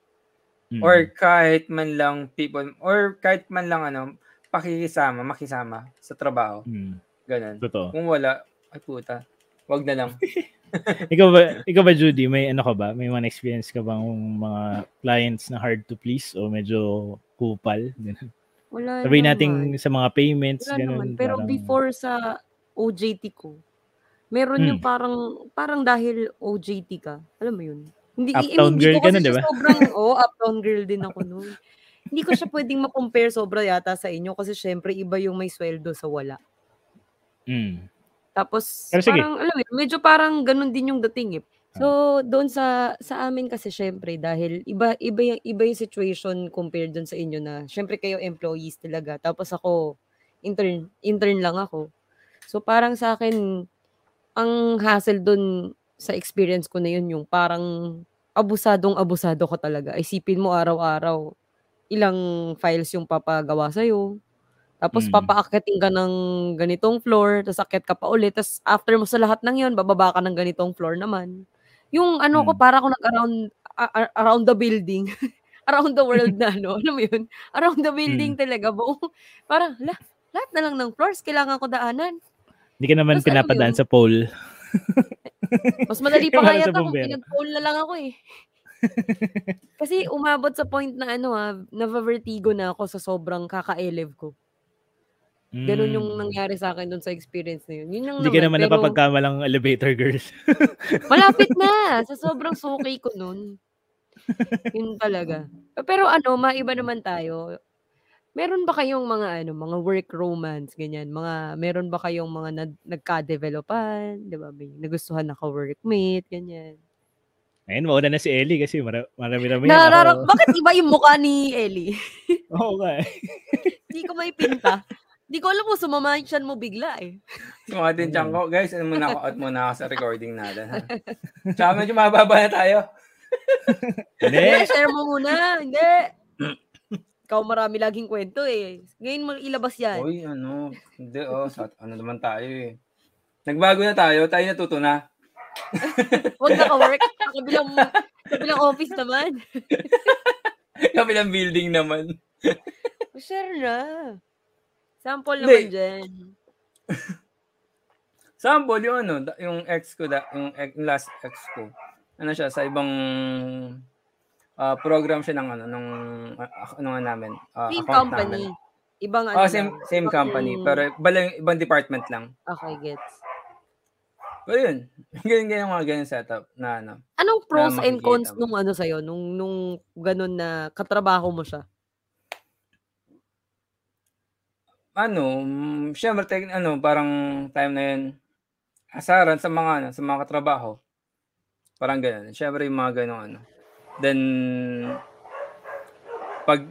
Mm. Or kahit man lang people, or kahit man lang ano, pakikisama, makisama sa trabaho. Mm. Ganun. Totoo. Kung wala, ay puta, wag na lang. ikaw ba, ikaw ba Judy, may ano ka ba? May mga experience ka bang mga clients na hard to please o medyo kupal? Ganun. Wala Sabihin natin sa mga payments, Wala ganun. naman. Pero parang- before sa OJT ko, meron Hmm. yung parang, parang dahil OJT ka, alam mo yun? Hindi, I Uptown mean, girl hindi ko ka nun, kasi di ba? sobrang, oh, uptown girl din ako noon. hindi ko siya pwedeng ma-compare sobra yata sa inyo kasi syempre iba yung may sweldo sa wala. Mm. Tapos Pero sige. parang alam mo, medyo parang ganun din yung dating eh. So doon sa sa amin kasi syempre dahil iba iba yung- iba yung situation compared doon sa inyo na syempre kayo employees talaga tapos ako intern intern lang ako. So parang sa akin ang hassle doon sa experience ko na yun yung parang abusadong abusado ka talaga. Isipin mo araw-araw ilang files yung papagawa sa'yo. Tapos Mm. papaakyatin ka ng ganitong floor, tapos akyat ka pa ulit. Tapos after mo sa lahat ng yon, bababa ka ng ganitong floor naman. Yung ano ko, Mm. para ako nag-around a- around the building. around the world na, no? Alam mo yun? Around the building Mm. talaga. Buong, parang, la, lahat na lang ng floors, kailangan ko daanan. Hindi ka naman Tapos ano pinapadaan sa pole. Mas madali pa kaya bumbero. pinag-phone na lang ako eh. Kasi umabot sa point na ano ah, na-vertigo na ako sa sobrang kaka-elev ko. Ganun yung Mm. nangyari sa akin dun sa experience na yun. Yun lang Hindi ka naman pero napapagkamalang elevator girls. malapit na. Sa sobrang suki ko nun. Yun talaga. Pero ano, maiba naman tayo. Meron ba kayong mga ano, mga work romance, ganyan? Mga, meron ba kayong mga nag, nagka-developan? Di ba? May nagustuhan na ka-workmate, ganyan. Ayun, mauna na si Ellie kasi mara- marami-rami yan. Nararap, Ako, bakit iba yung mukha ni Ellie? oo nga eh. Hindi ko may pinta. Hindi ko alam kung sumama yung mo bigla eh. Yung ating tiyangko, guys, ano muna ako, out muna ako sa recording natin. Ha? Tsaka medyo mababa na tayo. Hindi. Hindi, share mo muna. Hindi. Ikaw marami laging kwento eh. Ngayon mo ilabas yan. Uy, ano, hindi, oh, sa, ano naman tayo eh. Nagbago na tayo, tayo natuto na. Huwag na ka-work. Sa kabilang, kabilang office naman. Kabilang building naman. Share na. Sample Hindi. naman dyan. Sample, yung ano, yung ex ko, da, yung, ex- yung last ex ko, ano siya, sa ibang ah, program siya ng ano, nung, uh, ano nga namin, ah, Same company. namin. Ibang ano Oh, same, same company, pero bala, ibang department lang. Okay, gets. Pero yun, ganyan ganyan mga ganyan setup na ano. Anong pros and makikita cons mo. nung ano sa'yo? Nung, nung ganun na katrabaho mo siya? Ano, mm, tek- ano, parang time na yun, asaran sa mga, ano, sa mga katrabaho. Parang ganun. Syempre, yung mga ganun, ano. Then, pag,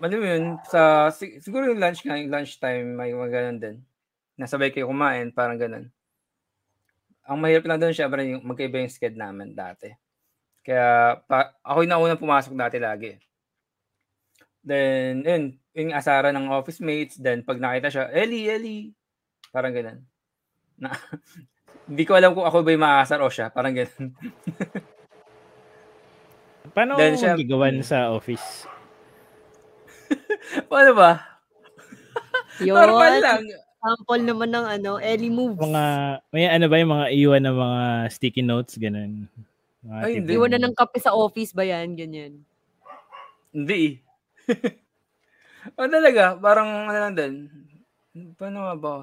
mo yun, sa, sig- siguro yung lunch yung lunch time, may mga ganun din. Nasabay kayo kumain, parang ganun. Ang mahirap lang doon, syempre, yung magkaiba yung sked namin dati. Kaya, pa, ako yung naunang pumasok dati lagi. Then, yun, yung asara ng office mates. Then, pag nakita siya, Ellie, Ellie. Parang ganun. Na, hindi ko alam kung ako ba yung maasar o siya. Parang ganun. Paano Then siya- gigawan sa office? Paano ba? Yun. Normal lang. Sample naman ng ano, Ellie moves. Mga, may ano ba yung mga iwan na mga sticky notes, ganun. Mga Ay, hindi. Iwan na ng kape sa office ba yan? Ganyan. Hindi eh. O talaga, parang ano lang din. Paano nga ba?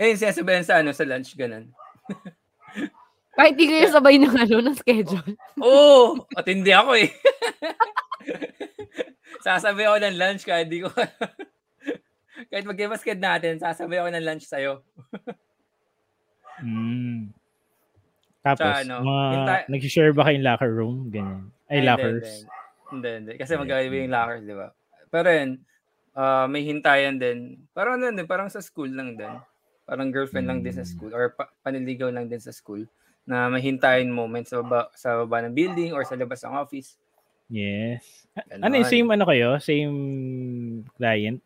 Eh, yung sinasabihan sa ano, sa lunch, ganun. Kahit di kayo sabay ng ano, ng schedule. Oo! at hindi ako eh. sasabi ako ng lunch kahit di ko kahit mag-basket natin, sasabi ako ng lunch sa'yo. Mm. Tapos, Tsaka ano, mga, hinta- nag-share ba kayong locker room? Ganyan. Ay, Hindi, lockers. Hindi, hindi. Kasi magkaiba yung lockers, di ba? Pero yun, ah, may hintayan din. Parang ano din, parang sa school lang din. Parang girlfriend lang din sa Mm. school or pa- paniligaw lang din sa school na may hintayin moment sa baba, sa baba ng building or sa labas ng office. Yes. Ganon. Ano yung same ano kayo? Same client?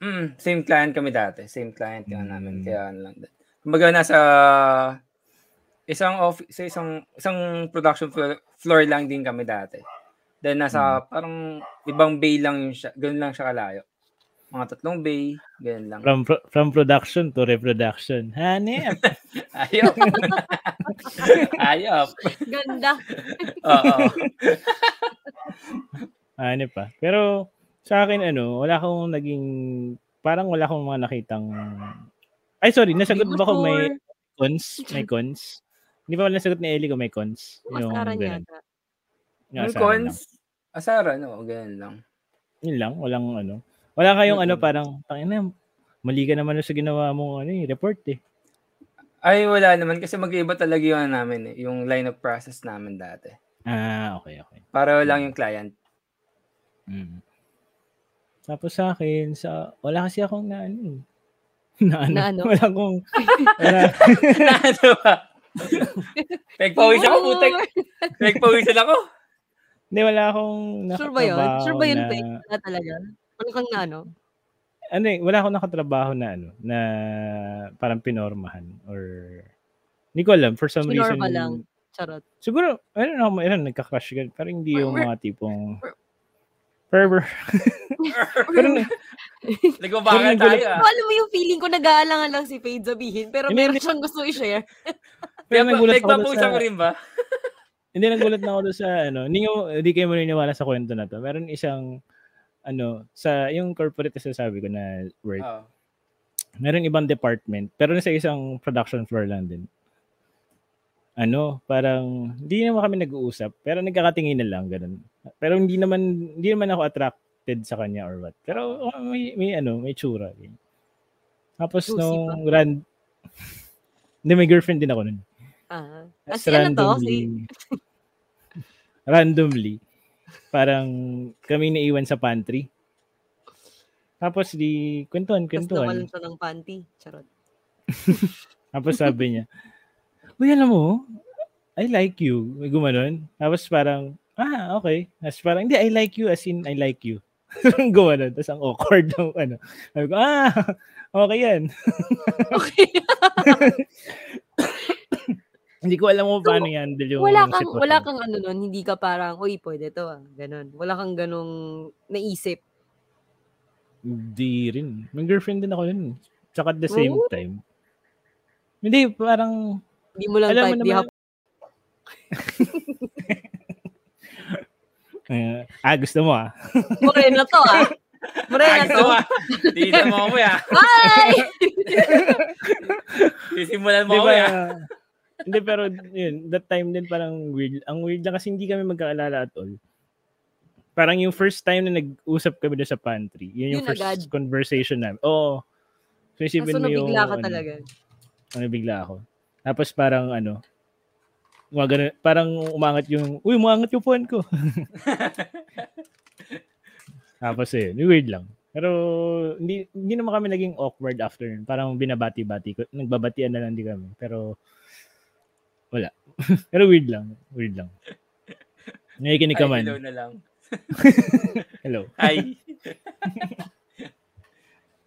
Mm, same client kami dati. Same client yung Mm. namin. Kaya ano lang din. Kumbaga nasa isang office, sa isang isang production floor, floor lang din kami dati. Then nasa parang ibang bay lang yung siya, ganun lang siya kalayo. Mga tatlong bay, ganun lang. From pro- from production to reproduction. Hanep. Ayop. Ayop. Ganda. Oo. Hanep pa. Pero sa akin ano, wala akong naging parang wala akong mga nakitang Ay sorry, nasagot ba ko may cons? May cons? Hindi ba wala nasagot ni Ellie kung may cons? Ganun. yata. Yung Yung asaran lang. cons, asara, no? Ganun lang. Yun lang, walang ano. Wala kayong ano Mm-mm. parang tangina mali ka naman sa ginawa mo ano eh, report eh. Ay, wala naman. Kasi mag-iba talaga yung ano namin eh. Yung line of process namin dati. Ah, okay, okay. Para lang yung client. Mm. Tapos sa akin, sa wala kasi akong na ano. eh. Na ano? Na ano? Wala akong wala, na ano ba? Pegpawisan ako, putek. Pegpawisan ako. Hindi wala akong Sure ba yun? nakatrabaho Sure ba yun, na, Peg? Wala talaga? Ano kang na ano? ano eh, wala akong nakatrabaho na ano, na parang pinormahan or hindi ko alam, for some reason. Pinorma lang. Charot. Siguro, I don't know, meron nagka-crush ka, pero hindi yung mga tipong fervor. pero na- Nagbabagal tayo ah. Alam mo yung feeling ko nag-aalangan lang si Fade sabihin, pero meron siyang gusto i-share. pero nagulat ako sa, rin ba? Hindi nagulat na ako doon sa ano, hindi, nyo, hindi kayo maniniwala sa kwento na to. Meron isang ano, sa yung corporate na sabi ko na work. Oo. meron ibang department, pero nasa isang production floor lang din. Ano, parang hindi naman kami nag-uusap, pero nagkakatingin na lang ganun. Pero hindi naman hindi naman ako attracted sa kanya or what. Pero oh, may, may ano, may tsura. Ganyan. Tapos nung ran hindi, may girlfriend din ako nun. Ah. Tapos As ano to? Si, randomly, randomly, parang kami naiwan sa pantry. Tapos di, kwentuhan, tapos kwentuhan. nawalan siya ng panty. Charot. Tapos sabi niya, Uy, alam mo, I like you. May gumanon. Tapos parang, ah, okay. Tapos parang, hindi, I like you as in I like you. gumanon. Tapos ang awkward ng ano. Sabi ko, ah, okay yan. Okay. Hindi ko alam So, paano yan. yung wala kang sitwasyon. wala kang ano nun, hindi ka parang, uy, pwede to ah. Ganon. Wala kang ganong naisip. Hindi rin. May girlfriend din ako nun. Tsaka at the same Oh. time. Hindi, parang, Hindi mo lang alam mo type, di naman, eh, ah, gusto mo ah. Morena to ah. Morena Agto to. ah. Dito mo mo ya. Hi! Sisimulan mo ba? mo ya. Hindi, pero yun, that time din parang weird. Ang weird lang kasi hindi kami magkaalala at all. Parang yung first time na nag-usap kami doon sa pantry, yun yung Yun first agad. conversation namin. Oo. So, isipin Kaso mo yung... ka ano, talaga. Ano, bigla ako. Tapos parang ano, mga ganun, parang umangat yung, uy, umangat yung phone ko. Tapos eh, weird lang. Pero hindi hindi naman kami naging awkward after nun. Parang binabati-bati ko. Nagbabatian na lang din kami. Pero wala. Pero weird lang. Weird lang. Nakikinig ka man. hello na lang. Hello. Hi.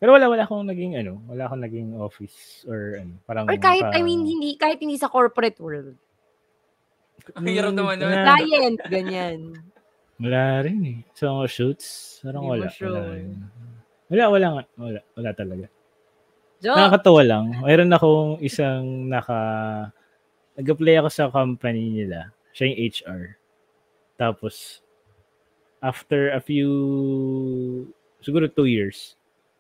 Pero wala wala akong naging ano, wala akong naging office or ano, parang Or kahit, pa- I mean, hindi, kahit hindi sa corporate world. Ang hirap naman nun. Client, ganyan. Wala rin eh. So, mga shoots, parang wala. sure. Wala, rin. wala, wala, nga. wala, wala talaga. Jo, Nakakatawa lang. Mayroon akong isang naka... Nag-apply ako sa company nila. Siya yung HR. Tapos, after a few... Siguro two years,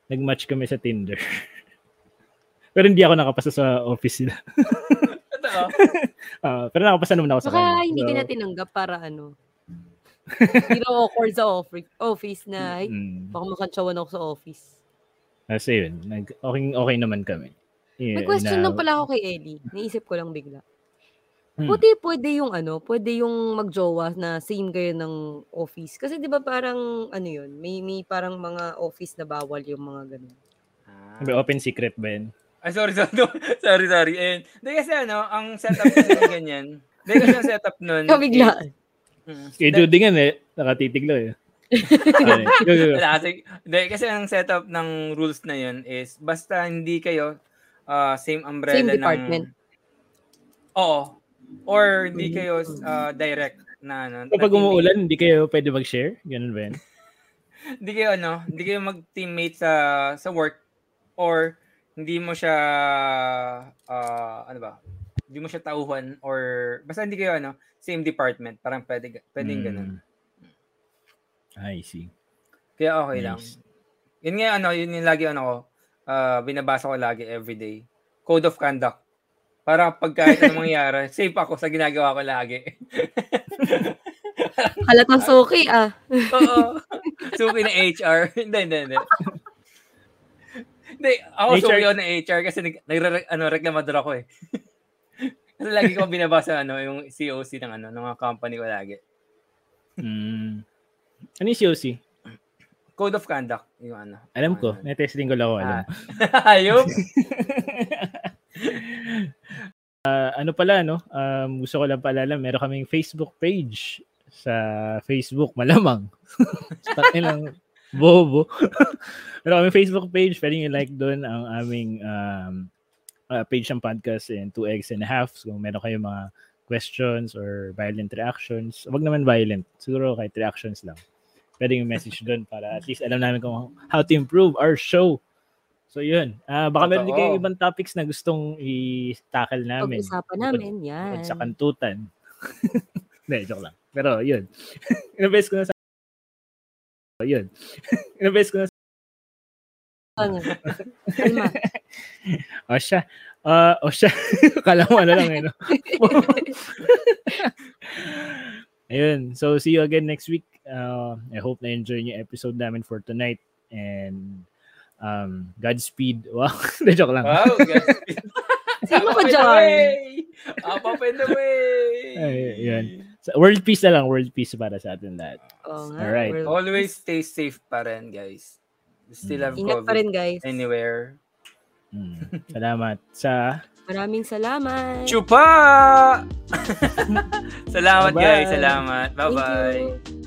nag-match kami sa Tinder. pero hindi ako nakapasa sa office nila. Totoo. Ah, pero nakapasa naman ako sa baka kanya. hindi So, ka na tinanggap para ano. Hindi na awkward sa office, office na, ay, mm, baka makantsawan ako sa office. kasi yun, nag, okay, okay naman kami. May Yeah, question na- lang pala ako kay Ellie. Naisip ko lang bigla. Hmm. Pwede, pwede yung ano, pwede yung magjowa na same kayo ng office. Kasi di ba parang, ano yun, may, may parang mga office na bawal yung mga ganun. May open secret ba yun? Ay, sorry, sorry. sorry, sorry. And, hindi kasi ano, ang setup kasi ng ganyan. Hindi kasi ang setup nun. Kabiglaan. Mm. Kay Judy nga eh, nakatitiglo eh. Wala kasi, hindi, kasi ang setup ng rules na yun is basta hindi kayo ah, same umbrella Same ng... department. Oo. Or hindi kayo ah, direct na ano. Kapag na umuulan, hindi kayo pwede mag-share? Ganun ba yun? Hindi kayo ano, hindi kayo mag-teammate sa sa work or hindi mo siya ah, ano ba? Hindi mo siya tauhan or basta hindi kayo ano, same department, parang pwede pwedeng ganun. Mm. I see. Kaya okay lang. Nice. Yun nga ano, yun yung lagi ano ko, ah, binabasa ko lagi everyday. Code of conduct. Para pag kahit anong mangyari, safe ako sa ginagawa ko lagi. Halatang suki ah. Oo. Suki na HR. hindi, hindi, hindi. Hindi, ako HR suki ako na HR kasi nag, nagre, ano, reklamador ako eh. kasi lagi ko binabasa ano, yung COC ng ano, ng mga company ko lagi. Mm. Ano yung COC? Code of conduct, yung ano. Alam ko. Ano. Netesting ko lang ako. Alam. Ah, Ayun. Ah, ano pala, no? Um, gusto ko lang paalala, meron kaming Facebook page sa Facebook, malamang. Takilang bobo. meron kaming Facebook page, pwede nyo like doon ang aming um, ah, page ng podcast and two eggs and a half. So, kung meron kayong mga questions or violent reactions, wag naman violent. Siguro kahit reactions lang. Pwede yung message doon para at least alam namin kung how to improve our show. So yun. Ah baka meron din Totoo. kayo ibang topics na gustong i-tackle namin. Pag-usapan Bukod- namin, yan. bukod sa kantutan. Hindi, joke lang. Pero yun. Inabes ko na sa... Yun. Inabes ko na Ano? Kalma. o siya. Uh, o siya. Kala mo ano lang eh, no? Ayun. So, see you again next week. Uh, I hope na enjoy niyo episode namin for tonight. And um, Godspeed. Wow. De joke lang. Wow, Godspeed. Sino ka dyan? Up, up and away! Ay, yun. So, world peace na lang. World peace para sa atin lahat. Oo nga. Alright. Well, Always stay safe pa rin, guys. We still have Ingat pa COVID rin, guys. anywhere. Mm. Salamat sa Maraming salamat. Chupa! Salamat, Bye-bye. guys. Salamat. Thank Bye-bye. you.